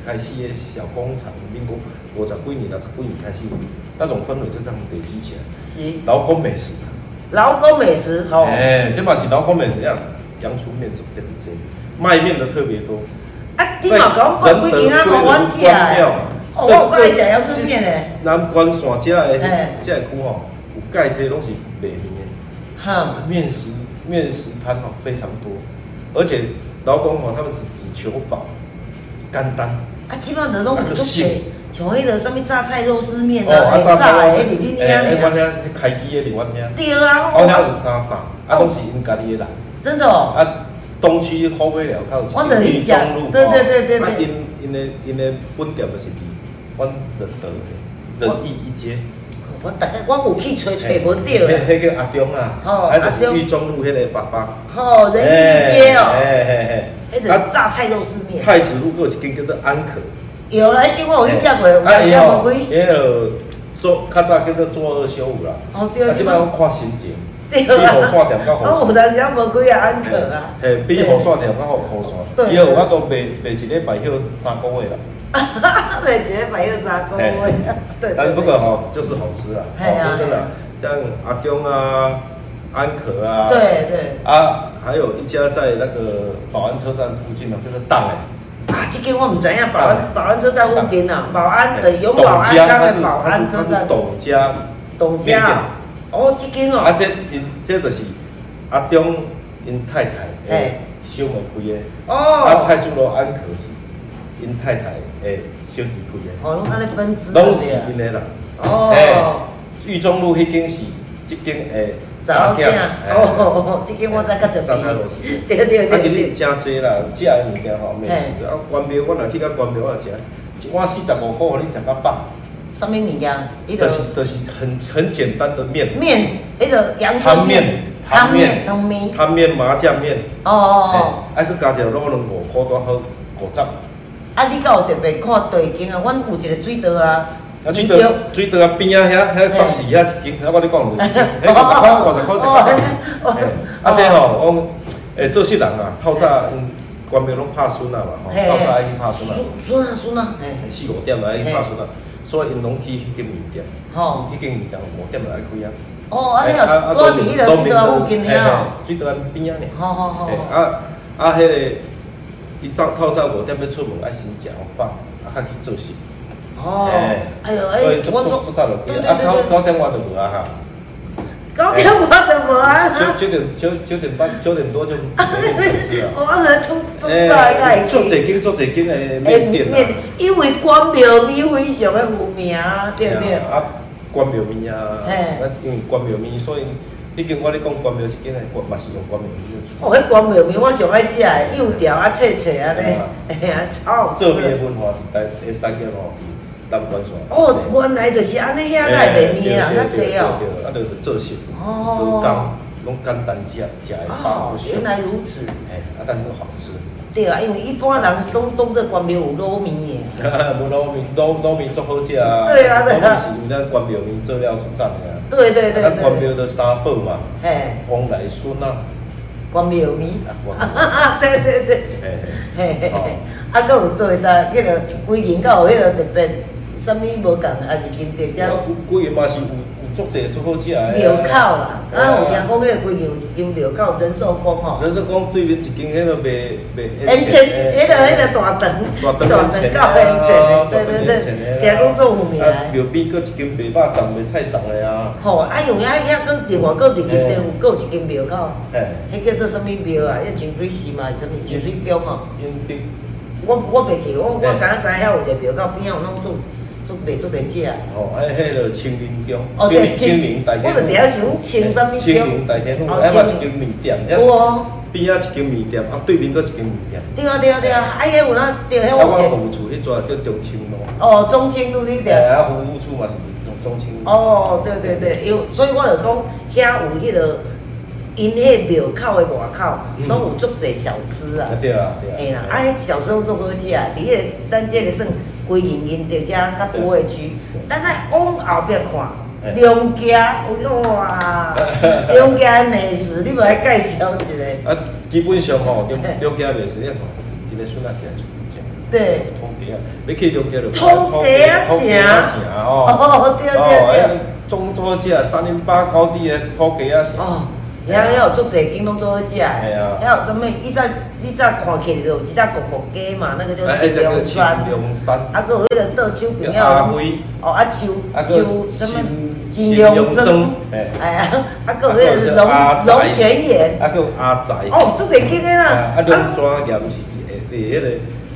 开始的小工厂，民国五十几年、六十几年开始，那种氛围就这样累积起来。是。劳工美食。劳工美食，吼。诶，这嘛是劳工美食样，阳春面做特别多，卖面的特别多。啊，你嘛讲贵几件啊？好玩起来。哦，我过来食阳春面诶。南关线这个这个区吼，有介这拢是卖面的。哈。面食面食摊吼非常多。而且劳工吼，他们只只求饱、简单。啊，基本上都拢是做像迄个什么榨菜肉丝面啊，炸的，你你你啊。哎，我遐开机的另外遐。对啊。我遐有三百，啊，拢是因家己的人。真的哦。啊，东区好尾了，较有钱。我一讲，对对对对对。啊，因因的因的本店就是伫，阮仁德仁义一街。我有去找找无着。迄迄叫阿中啊，吼，阿中裕中路迄个爸爸。吼，仁义街哦。嘿嘿嘿。迄个榨菜肉丝面。太子路过一间叫做安可。有啦，一间我有去食过，有无贵？迄个做较早叫做做二休五啦。哦对。啊，即摆我看心情。比火线店较好。我有当时也无几啊，安可啊。嘿，比雨伞店较好雨伞。对。以后我都卖卖一礼拜休三个月啦。每节买有啥口味？对，但不过哈，就是好吃啊，真真的，像阿中啊、安可啊，对对，啊，还有一家在那个保安车站附近的，就是档哎，啊，这间我唔知影，保安保安车站附近啊，保安的有保安刚的保安车站，董家，董家，哦，这间哦，啊，这因这就是阿中因太太诶，小门开的，哦，啊，太祖路安可是。因太太诶，小弟开的。哦，拢安尼分支拢是因的啦。哦。诶，裕中路迄间是，即间诶。早店。哦，即间我知较早餐路是。对对对。啊，其实真济啦，食的物件吼，美食。啊，关庙我若去到关庙我食，一碗四十五块，互你食到饱。什么物件？就是就是很很简单的面。面，迄个阳汤面。汤面。汤面。汤面麻酱面。哦哦哦。啊，佮加一个卤卵五块多好五十。啊！你敢有特别看地景啊？阮有一个水道啊，水道水道啊边啊遐遐北市遐一间，遐我你讲就是，迄五十块五十块一间。啊，这吼，我诶做穑人啊，透早嗯，关庙拢拍孙啊嘛，吼，透早爱去拍孙啊。孙啊孙啊，四五点来去拍孙啊，所以因拢去迄间面店，吼，迄间面店五点就爱开啊。哦，啊，你啊多伫迄个水道附近了？水道边啊呢？好好好。啊啊，迄个。伊早透早五点要出门，爱先食饱，啊，较去做事。哦，哎呦，哎，我做做早落去，啊，九九点我就无啊哈。九点我就无啊九九点九九点半九点多就没事了。我来通通早个。做一间做一间的面店啊。因为关庙面非常的有名，对不对？啊，关庙面啊，啊，因为关庙面，所以。毕竟我咧讲关庙一间诶，关嘛是用关庙面做。哦，迄关庙面我上爱食诶，油条啊、脆脆啊咧，哎呀，超好吃。做面文化在诶三间哦，南关线。哦，原来就是安尼遐个卖面啊，较济哦。对对啊，就是做熟，哦，讲拢简单食，食会饱。原来如此。哎，啊，但是好吃。对啊，因为一般人拢当做关庙有卤面诶。无卤面，卤卤面足好食啊。对啊，对啊。是咱关庙面做了出赞诶。对对对，啊关庙的三宝嘛，嘿，王来孙啊，关庙面，哈哈，对对对，嘿嘿嘿，啊，搁有对的，迄个规年有迄个特别，啥物无共，还是经典只？规年嘛是有。足济足好食诶！庙口啦，啊，有听讲迄个规年有一间庙口仁寿宫吼。仁寿宫对面一间迄个卖卖。烟尘，迄个迄个大肠，大灯够烟尘对对对，听讲做有名。啊，庙边搁一间卖肉粽卖菜粽诶啊。吼，啊，用遐遐搁另外搁伫近边有搁一间庙口。嘿。迄叫做什物庙啊？迄清水寺嘛，是啥物？清水宫吼。我我袂记，我我知影知遐有一个庙口边仔有弄做。做袂做地姐啊！哦，哎，迄个清明宫，清明大天，我就伫遐想清什么清明大天府，还有一间面店，哇！边仔一间面店，啊，对面搁一间面店。对啊对啊对啊，哎，迄有哪？对，迄我服务处迄座叫中清路。哦，中清路里边。啊，服务处嘛是中中清路。哦，对对对，因所以我就讲遐有迄个，因迄庙口的外口，拢有足济小吃啊。对啊对啊。嘿啦，啊，小时候做好食啊，伫迄咱这个算。归营营伫遮较多的区，咱来往后壁看，梁家，哇，梁家的美食，你无来介绍一下？啊，基本上吼，梁梁家美食，你看，今日孙阿是来做证。对。土地啊，你去梁家就土地啊，土地啊，哦。哦，对对对。中左只三零八高地的土地啊，哦。遐遐有足侪间拢做好食诶，遐有啥物？伊早伊早看起就有一只狗狗鸡嘛，那个叫青龙山，啊，佮有迄个倒手边啊，哦，啊秋秋什么新龙庄，哎呀，啊，佮有迄个龙龙泉岩，啊，佮阿仔，哦，足侪间诶啦，啊，龙庄岩是伫伫迄个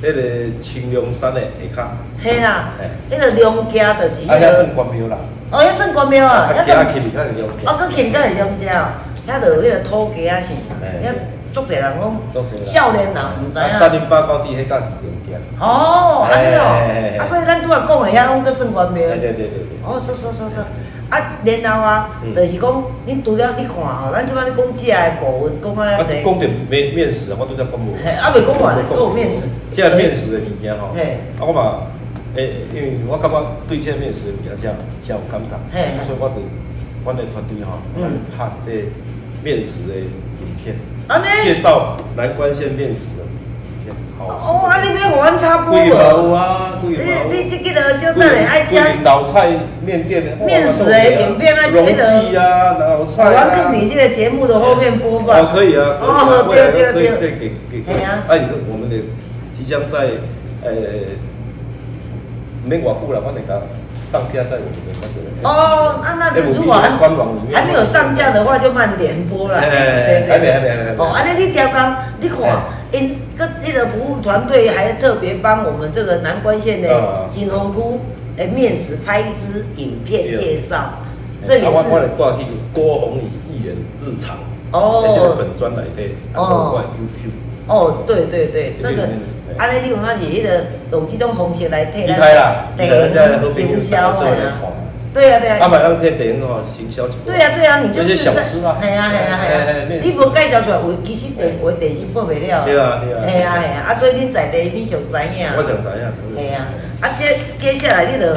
迄个青龙山的下骹，嘿啦，迄个龙家就是迄个算关庙啦，哦，迄算关庙啊，遐个起哩较龙家，哦，佮起哩较龙家。遐着有迄个土鸡啊是，遐足侪人讲，少年人毋知影。三零八高地迄间是龙家。哦，安尼哦，啊，所以咱拄仔讲的遐拢搁算关庙。对对对对。哦，说说说说，啊，然后啊，就是讲，恁除了你看吼，咱即摆你讲食的部分，讲啊侪。讲点面面食，我拄则讲无。嘿，啊，未讲完，还有面食。即个面食的物件吼，嘿，啊，我嘛，诶，因为我感觉对即个面食的物件较较有感觉，嘿，所以我就，阮的团队吼，嗯，拍一个。面食的影片，介绍南关县面食的影片。哦，啊，你要和阮差不多。有啊，贵你你这个的就等于爱吃。老菜面店的。面食的影片啊，容记啊，老菜啊。我要看你这个节目的后面播放。哦，可以啊。哦，对对对。可以给给。对啊。哎，我们的即将在呃，免外久了，我那个。上架在我们的那个哦，那那如果还还没有上架的话，就慢点播了。对对对，还没还没还没。哦，安尼你调刚，你看，因个那个服务团队还特别帮我们这个南关县的金鸿窟诶面食拍一支影片介绍，这也是。我我来挂去郭宏宇艺人日常哦，这个粉砖来的哦，YouTube。哦，对对对，那个。安尼你有那是迄个用即种方式来替咱电影行销的啊？对啊对啊。啊，买咱替电影哦行销。对啊对啊，你就是小吃啊。系啊系啊系啊。你无介绍出来，有其实电话电视播不了。对啊对啊。系啊系啊，啊所以恁在地你上知影。我上知影。系啊，啊接接下来你就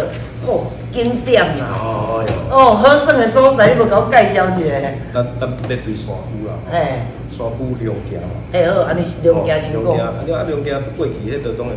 吼景点啦。哦哟。哦，好耍的所在，你无甲我介绍一下。咱咱要对山区啦。哎。山区良家嘛，哎好，安尼是良家先讲。良家，啊良家过去迄个当然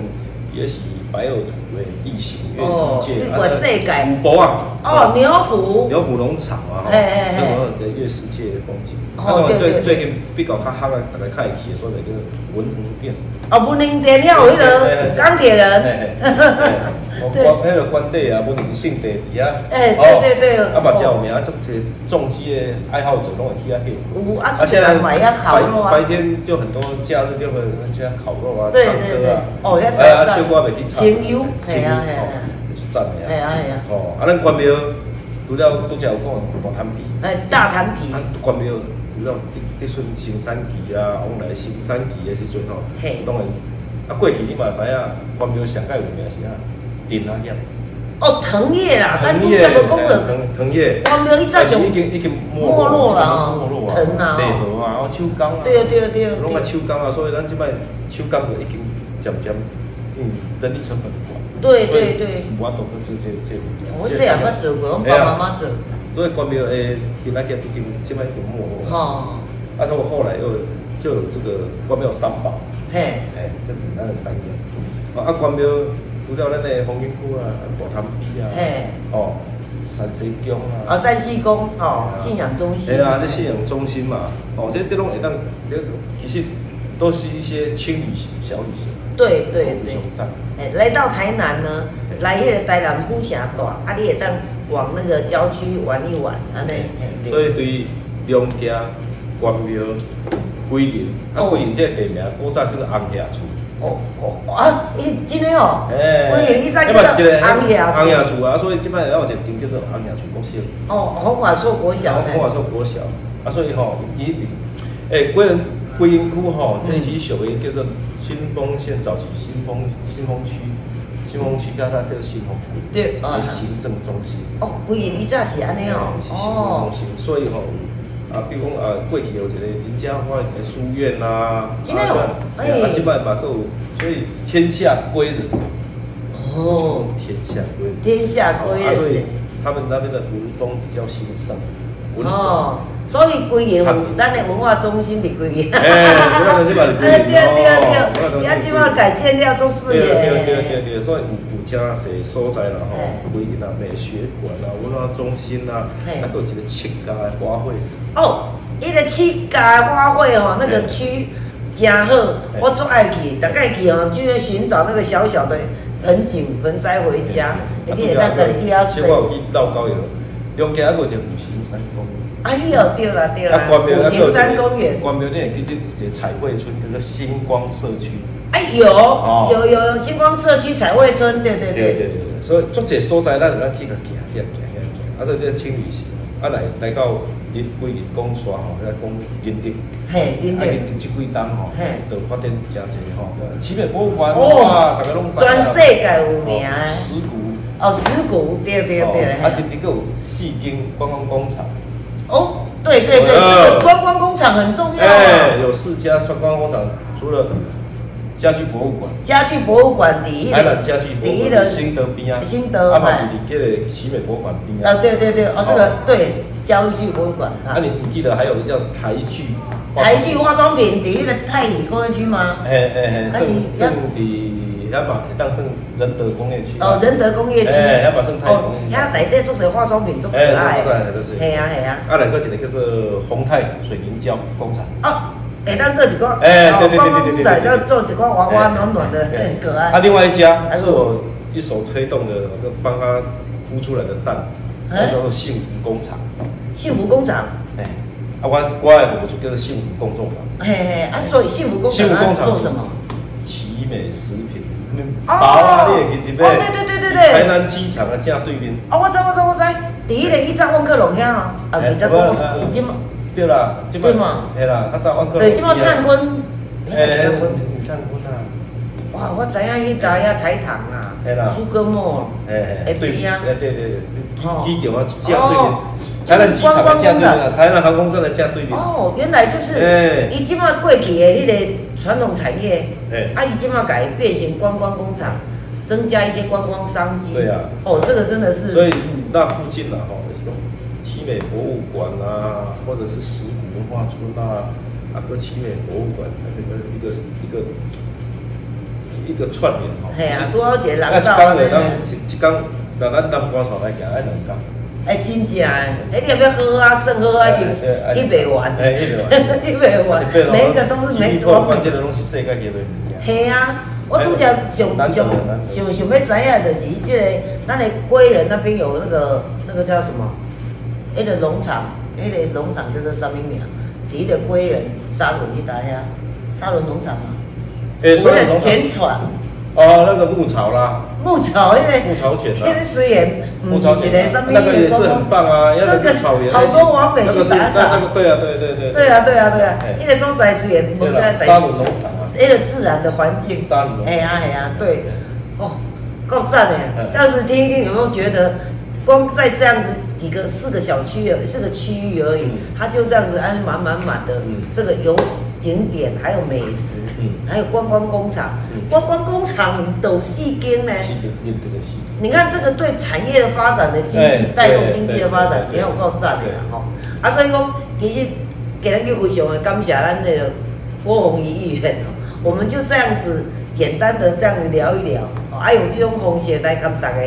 也是白垩土的地形，月世界，啊，古堡啊，哦牛埔，牛埔农场啊，哈，那么在月世界的风景。哦，最最近比较较黑的，大家较会去的所在叫文湖店。哦，文林店了有迄个钢铁人，对，迄个官邸啊，文林姓地底啊，哎，对对对，啊嘛叫有名，这些重机的爱好者拢会去遐去。有啊，现在买遐烤肉啊，白天就很多假日就会去遐烤肉啊，唱歌啊，哦，遐赞赞，啊，唱歌袂去唱，情友，系啊系啊，出赞的啊，系啊系啊，哦，啊，咱关庙除了拄则有讲大潭皮，哎，大潭皮，啊，关庙除了滴滴顺新山期啊，往来新山期的时阵吼，当然。啊，过去你嘛知影，关庙上盖有名是啊，藤啊叶。哦，藤叶啦，但拄则无讲着藤藤叶。关庙伊早上已经已经没落了啊，藤啊，梅河啊，哦，手工啊，对啊对啊对啊，拢啊手工啊，所以咱即摆手工就已经渐渐，嗯，人力成本高。对对对。我懂得这这这。我是也捌做过，我爸妈妈做。所以关庙诶，藤啊叶已经即摆已经没落。哦。啊，所以我后来又就有这个关庙三宝。嘿，哎，这是咱的三样。哦，啊，关庙除了咱的红云窟啊，大潭壁啊，嘿，哦，山西宫啊，啊，山西宫，哦，信仰中心。对啊，这信仰中心嘛，哦，这这种会当，这其实都是一些轻旅行、小旅行。对对对。哎，来到台南呢，来迄个台南府城大，啊，你会当往那个郊区玩一玩，安尼。所以对龙家关庙。桂林，啊，桂林这个地名古早叫做红叶厝。哦哦啊，伊真诶哦。诶。桂林伊早叫做红叶厝。红叶厝啊，所以即摆要有一个店叫做红叶厝国小。哦，红华厝国小。红华厝国小，啊，所以吼，伊诶，桂林桂林区吼，那时属于叫做新丰县早期新丰新丰区，新丰区加它叫新丰区。对。啊。行政中心。哦，桂林伊早是安尼哦。是行政中心，所以吼。啊，比如讲啊，过去有一个林家花园书院呐，啊，啊，即摆嘛够，所以天下归人，哦，天下归人，天下归人，所以他们那边的民风比较兴盛。哦，所以规个咱的文化中心伫规个。哎，对对对，也即马改建了做事业。对对对对所以有有真侪所在啦吼，规个啊美学馆啊、文化中心啊，还有一个七家的花卉。哦，伊个七家的花卉哦，那个区真好，我最爱去，大概去哦，就寻找那个小小的盆景盆栽回家。一定那个一定要水。我有去绕高游。中间还有一个五行山公园。哎呦，对了对了，五行山公园。关庙那其实有一个彩绘村，叫做星光社区。哎，有，有有有星光社区彩绘村，对对对。对对对所以足这所在，咱咱去个行行行行行，啊，所以这轻旅行，啊来来到日桂林讲煞吼，来讲银德。嘿，银德。啊，银德这几档吼，都发展真济吼。奇美博物馆哇，大家拢知。全世界有名。石鼓。哦，石鼓，对对对。啊，这边个有四间观光工厂。哦，对对对，这个观光工厂很重要。哎，有四家观光工厂，除了家具博物馆。家具博物馆第一。海南家具博物馆。新德边啊。新德。啊，嘛是伫这个奇美博物馆边啊。啊，对对对，哦，这个对家具博物馆。啊，你你记得还有一个叫台剧。台剧化妆品第一个泰里工业区吗？嘿嘿嘿，是是伫。要把当成仁德工业区哦，仁德工业区，哎，要把生态工业区，遐内底做些化妆品，做可爱，哎，都是，系啊系啊。啊，两个一个叫做宏泰水凝胶工厂。哦，哎，咱做一个，哎，对对对对对对，要做一个娃娃暖暖的，很可爱。啊，另外一家是我一手推动的，就帮他孵出来的蛋，叫做幸福工厂。幸福工厂，哎，啊，我我爱服务叫做幸福工作坊。嘿嘿，啊，所以幸福工厂做什么？奇美食品。包啊，你会记一哦，对对对对对。台南机场的正对面。哦，我知我知我知，第一个伊在万客隆遐啊，啊，未得讲，今嘛。对啦，对嘛，对啦，他在万客隆。对，今嘛灿坤。哎，灿坤，灿坤啊。哇，我知影迄搭遐台糖啊，苏格莫，哎哎，对边啊，对对对，机场啊，正对面，台南机场的正对面，台南航空站的正对面。哦，原来就是，伊即摆过去的迄个传统产业，啊，伊即摆改变成观光工厂，增加一些观光商机。对啊。哦，这个真的是。所以那附近啊，吼，奇美博物馆啊，或者是石鼓文化村啊，啊和奇美博物馆，这个一个一个。一个串联吼，系啊，多一个人到？一工会当一一工，那咱南瓜厂来行，爱两工。哎，真正诶，一定要喝啊，剩喝啊，一一百万，哎，一百万，一百万，每一个都是每多关键的东西，世界级的。系啊，我拄则想想想想要知影，就是即个咱的归仁那边有那个那个叫什么？迄个农场，迄个农场叫做什么名？伫迄个归人沙仑迄搭遐，沙仑农场嘛。诶，所以田船哦，那个牧草啦，牧草，因为牧草卷啊，虽然牧草卷那个也是很棒啊，那个草原，好多往北去打卡，对啊，对对对，对。啊，对啊，对啊，因为中山虽然不在沙仑农场啊，那个自然的环境，沙仑，哎呀哎呀，对，哦，够赞哎，这样子听一听，有没有觉得，光在这样子几个四个小区而四个区域而已，它就这样子安满满满的，这个有景点还有美食。嗯，还有观光工厂，观光工厂都细间呢。你看这个对产业的发展的经济带动经济的发展，也有够赞的吼。啊，所以讲其实给人就非常的感谢咱那个郭宏仪议员哦。我们就这样子简单的这样子聊一聊，啊，有这种风险来跟大家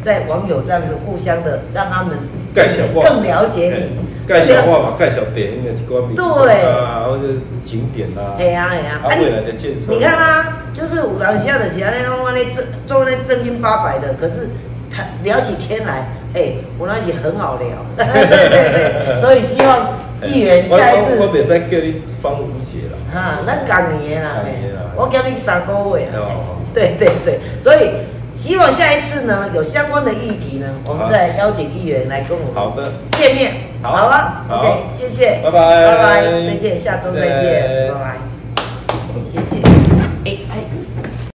在网友这样子互相的让他们更了解你。介绍话嘛，介绍电影的一关名啊，或者景点啦，系啊系啊，啊未来的建设。你看啦，就是有当时啊，就是安尼拢安尼正做那正经八百的，可是他聊起天来，哎，我那是很好聊。对对对，所以希望议员下一次。我我别再叫你帮吴姐了。哈，咱讲年啦，我叫你三个月啊。对对对，所以。希望下一次呢，有相关的议题呢，我们再邀请议员来跟我们好的。见面，好,好啊，OK，谢谢，拜拜，拜拜，再见，下周再见，拜拜，谢谢，哎哎。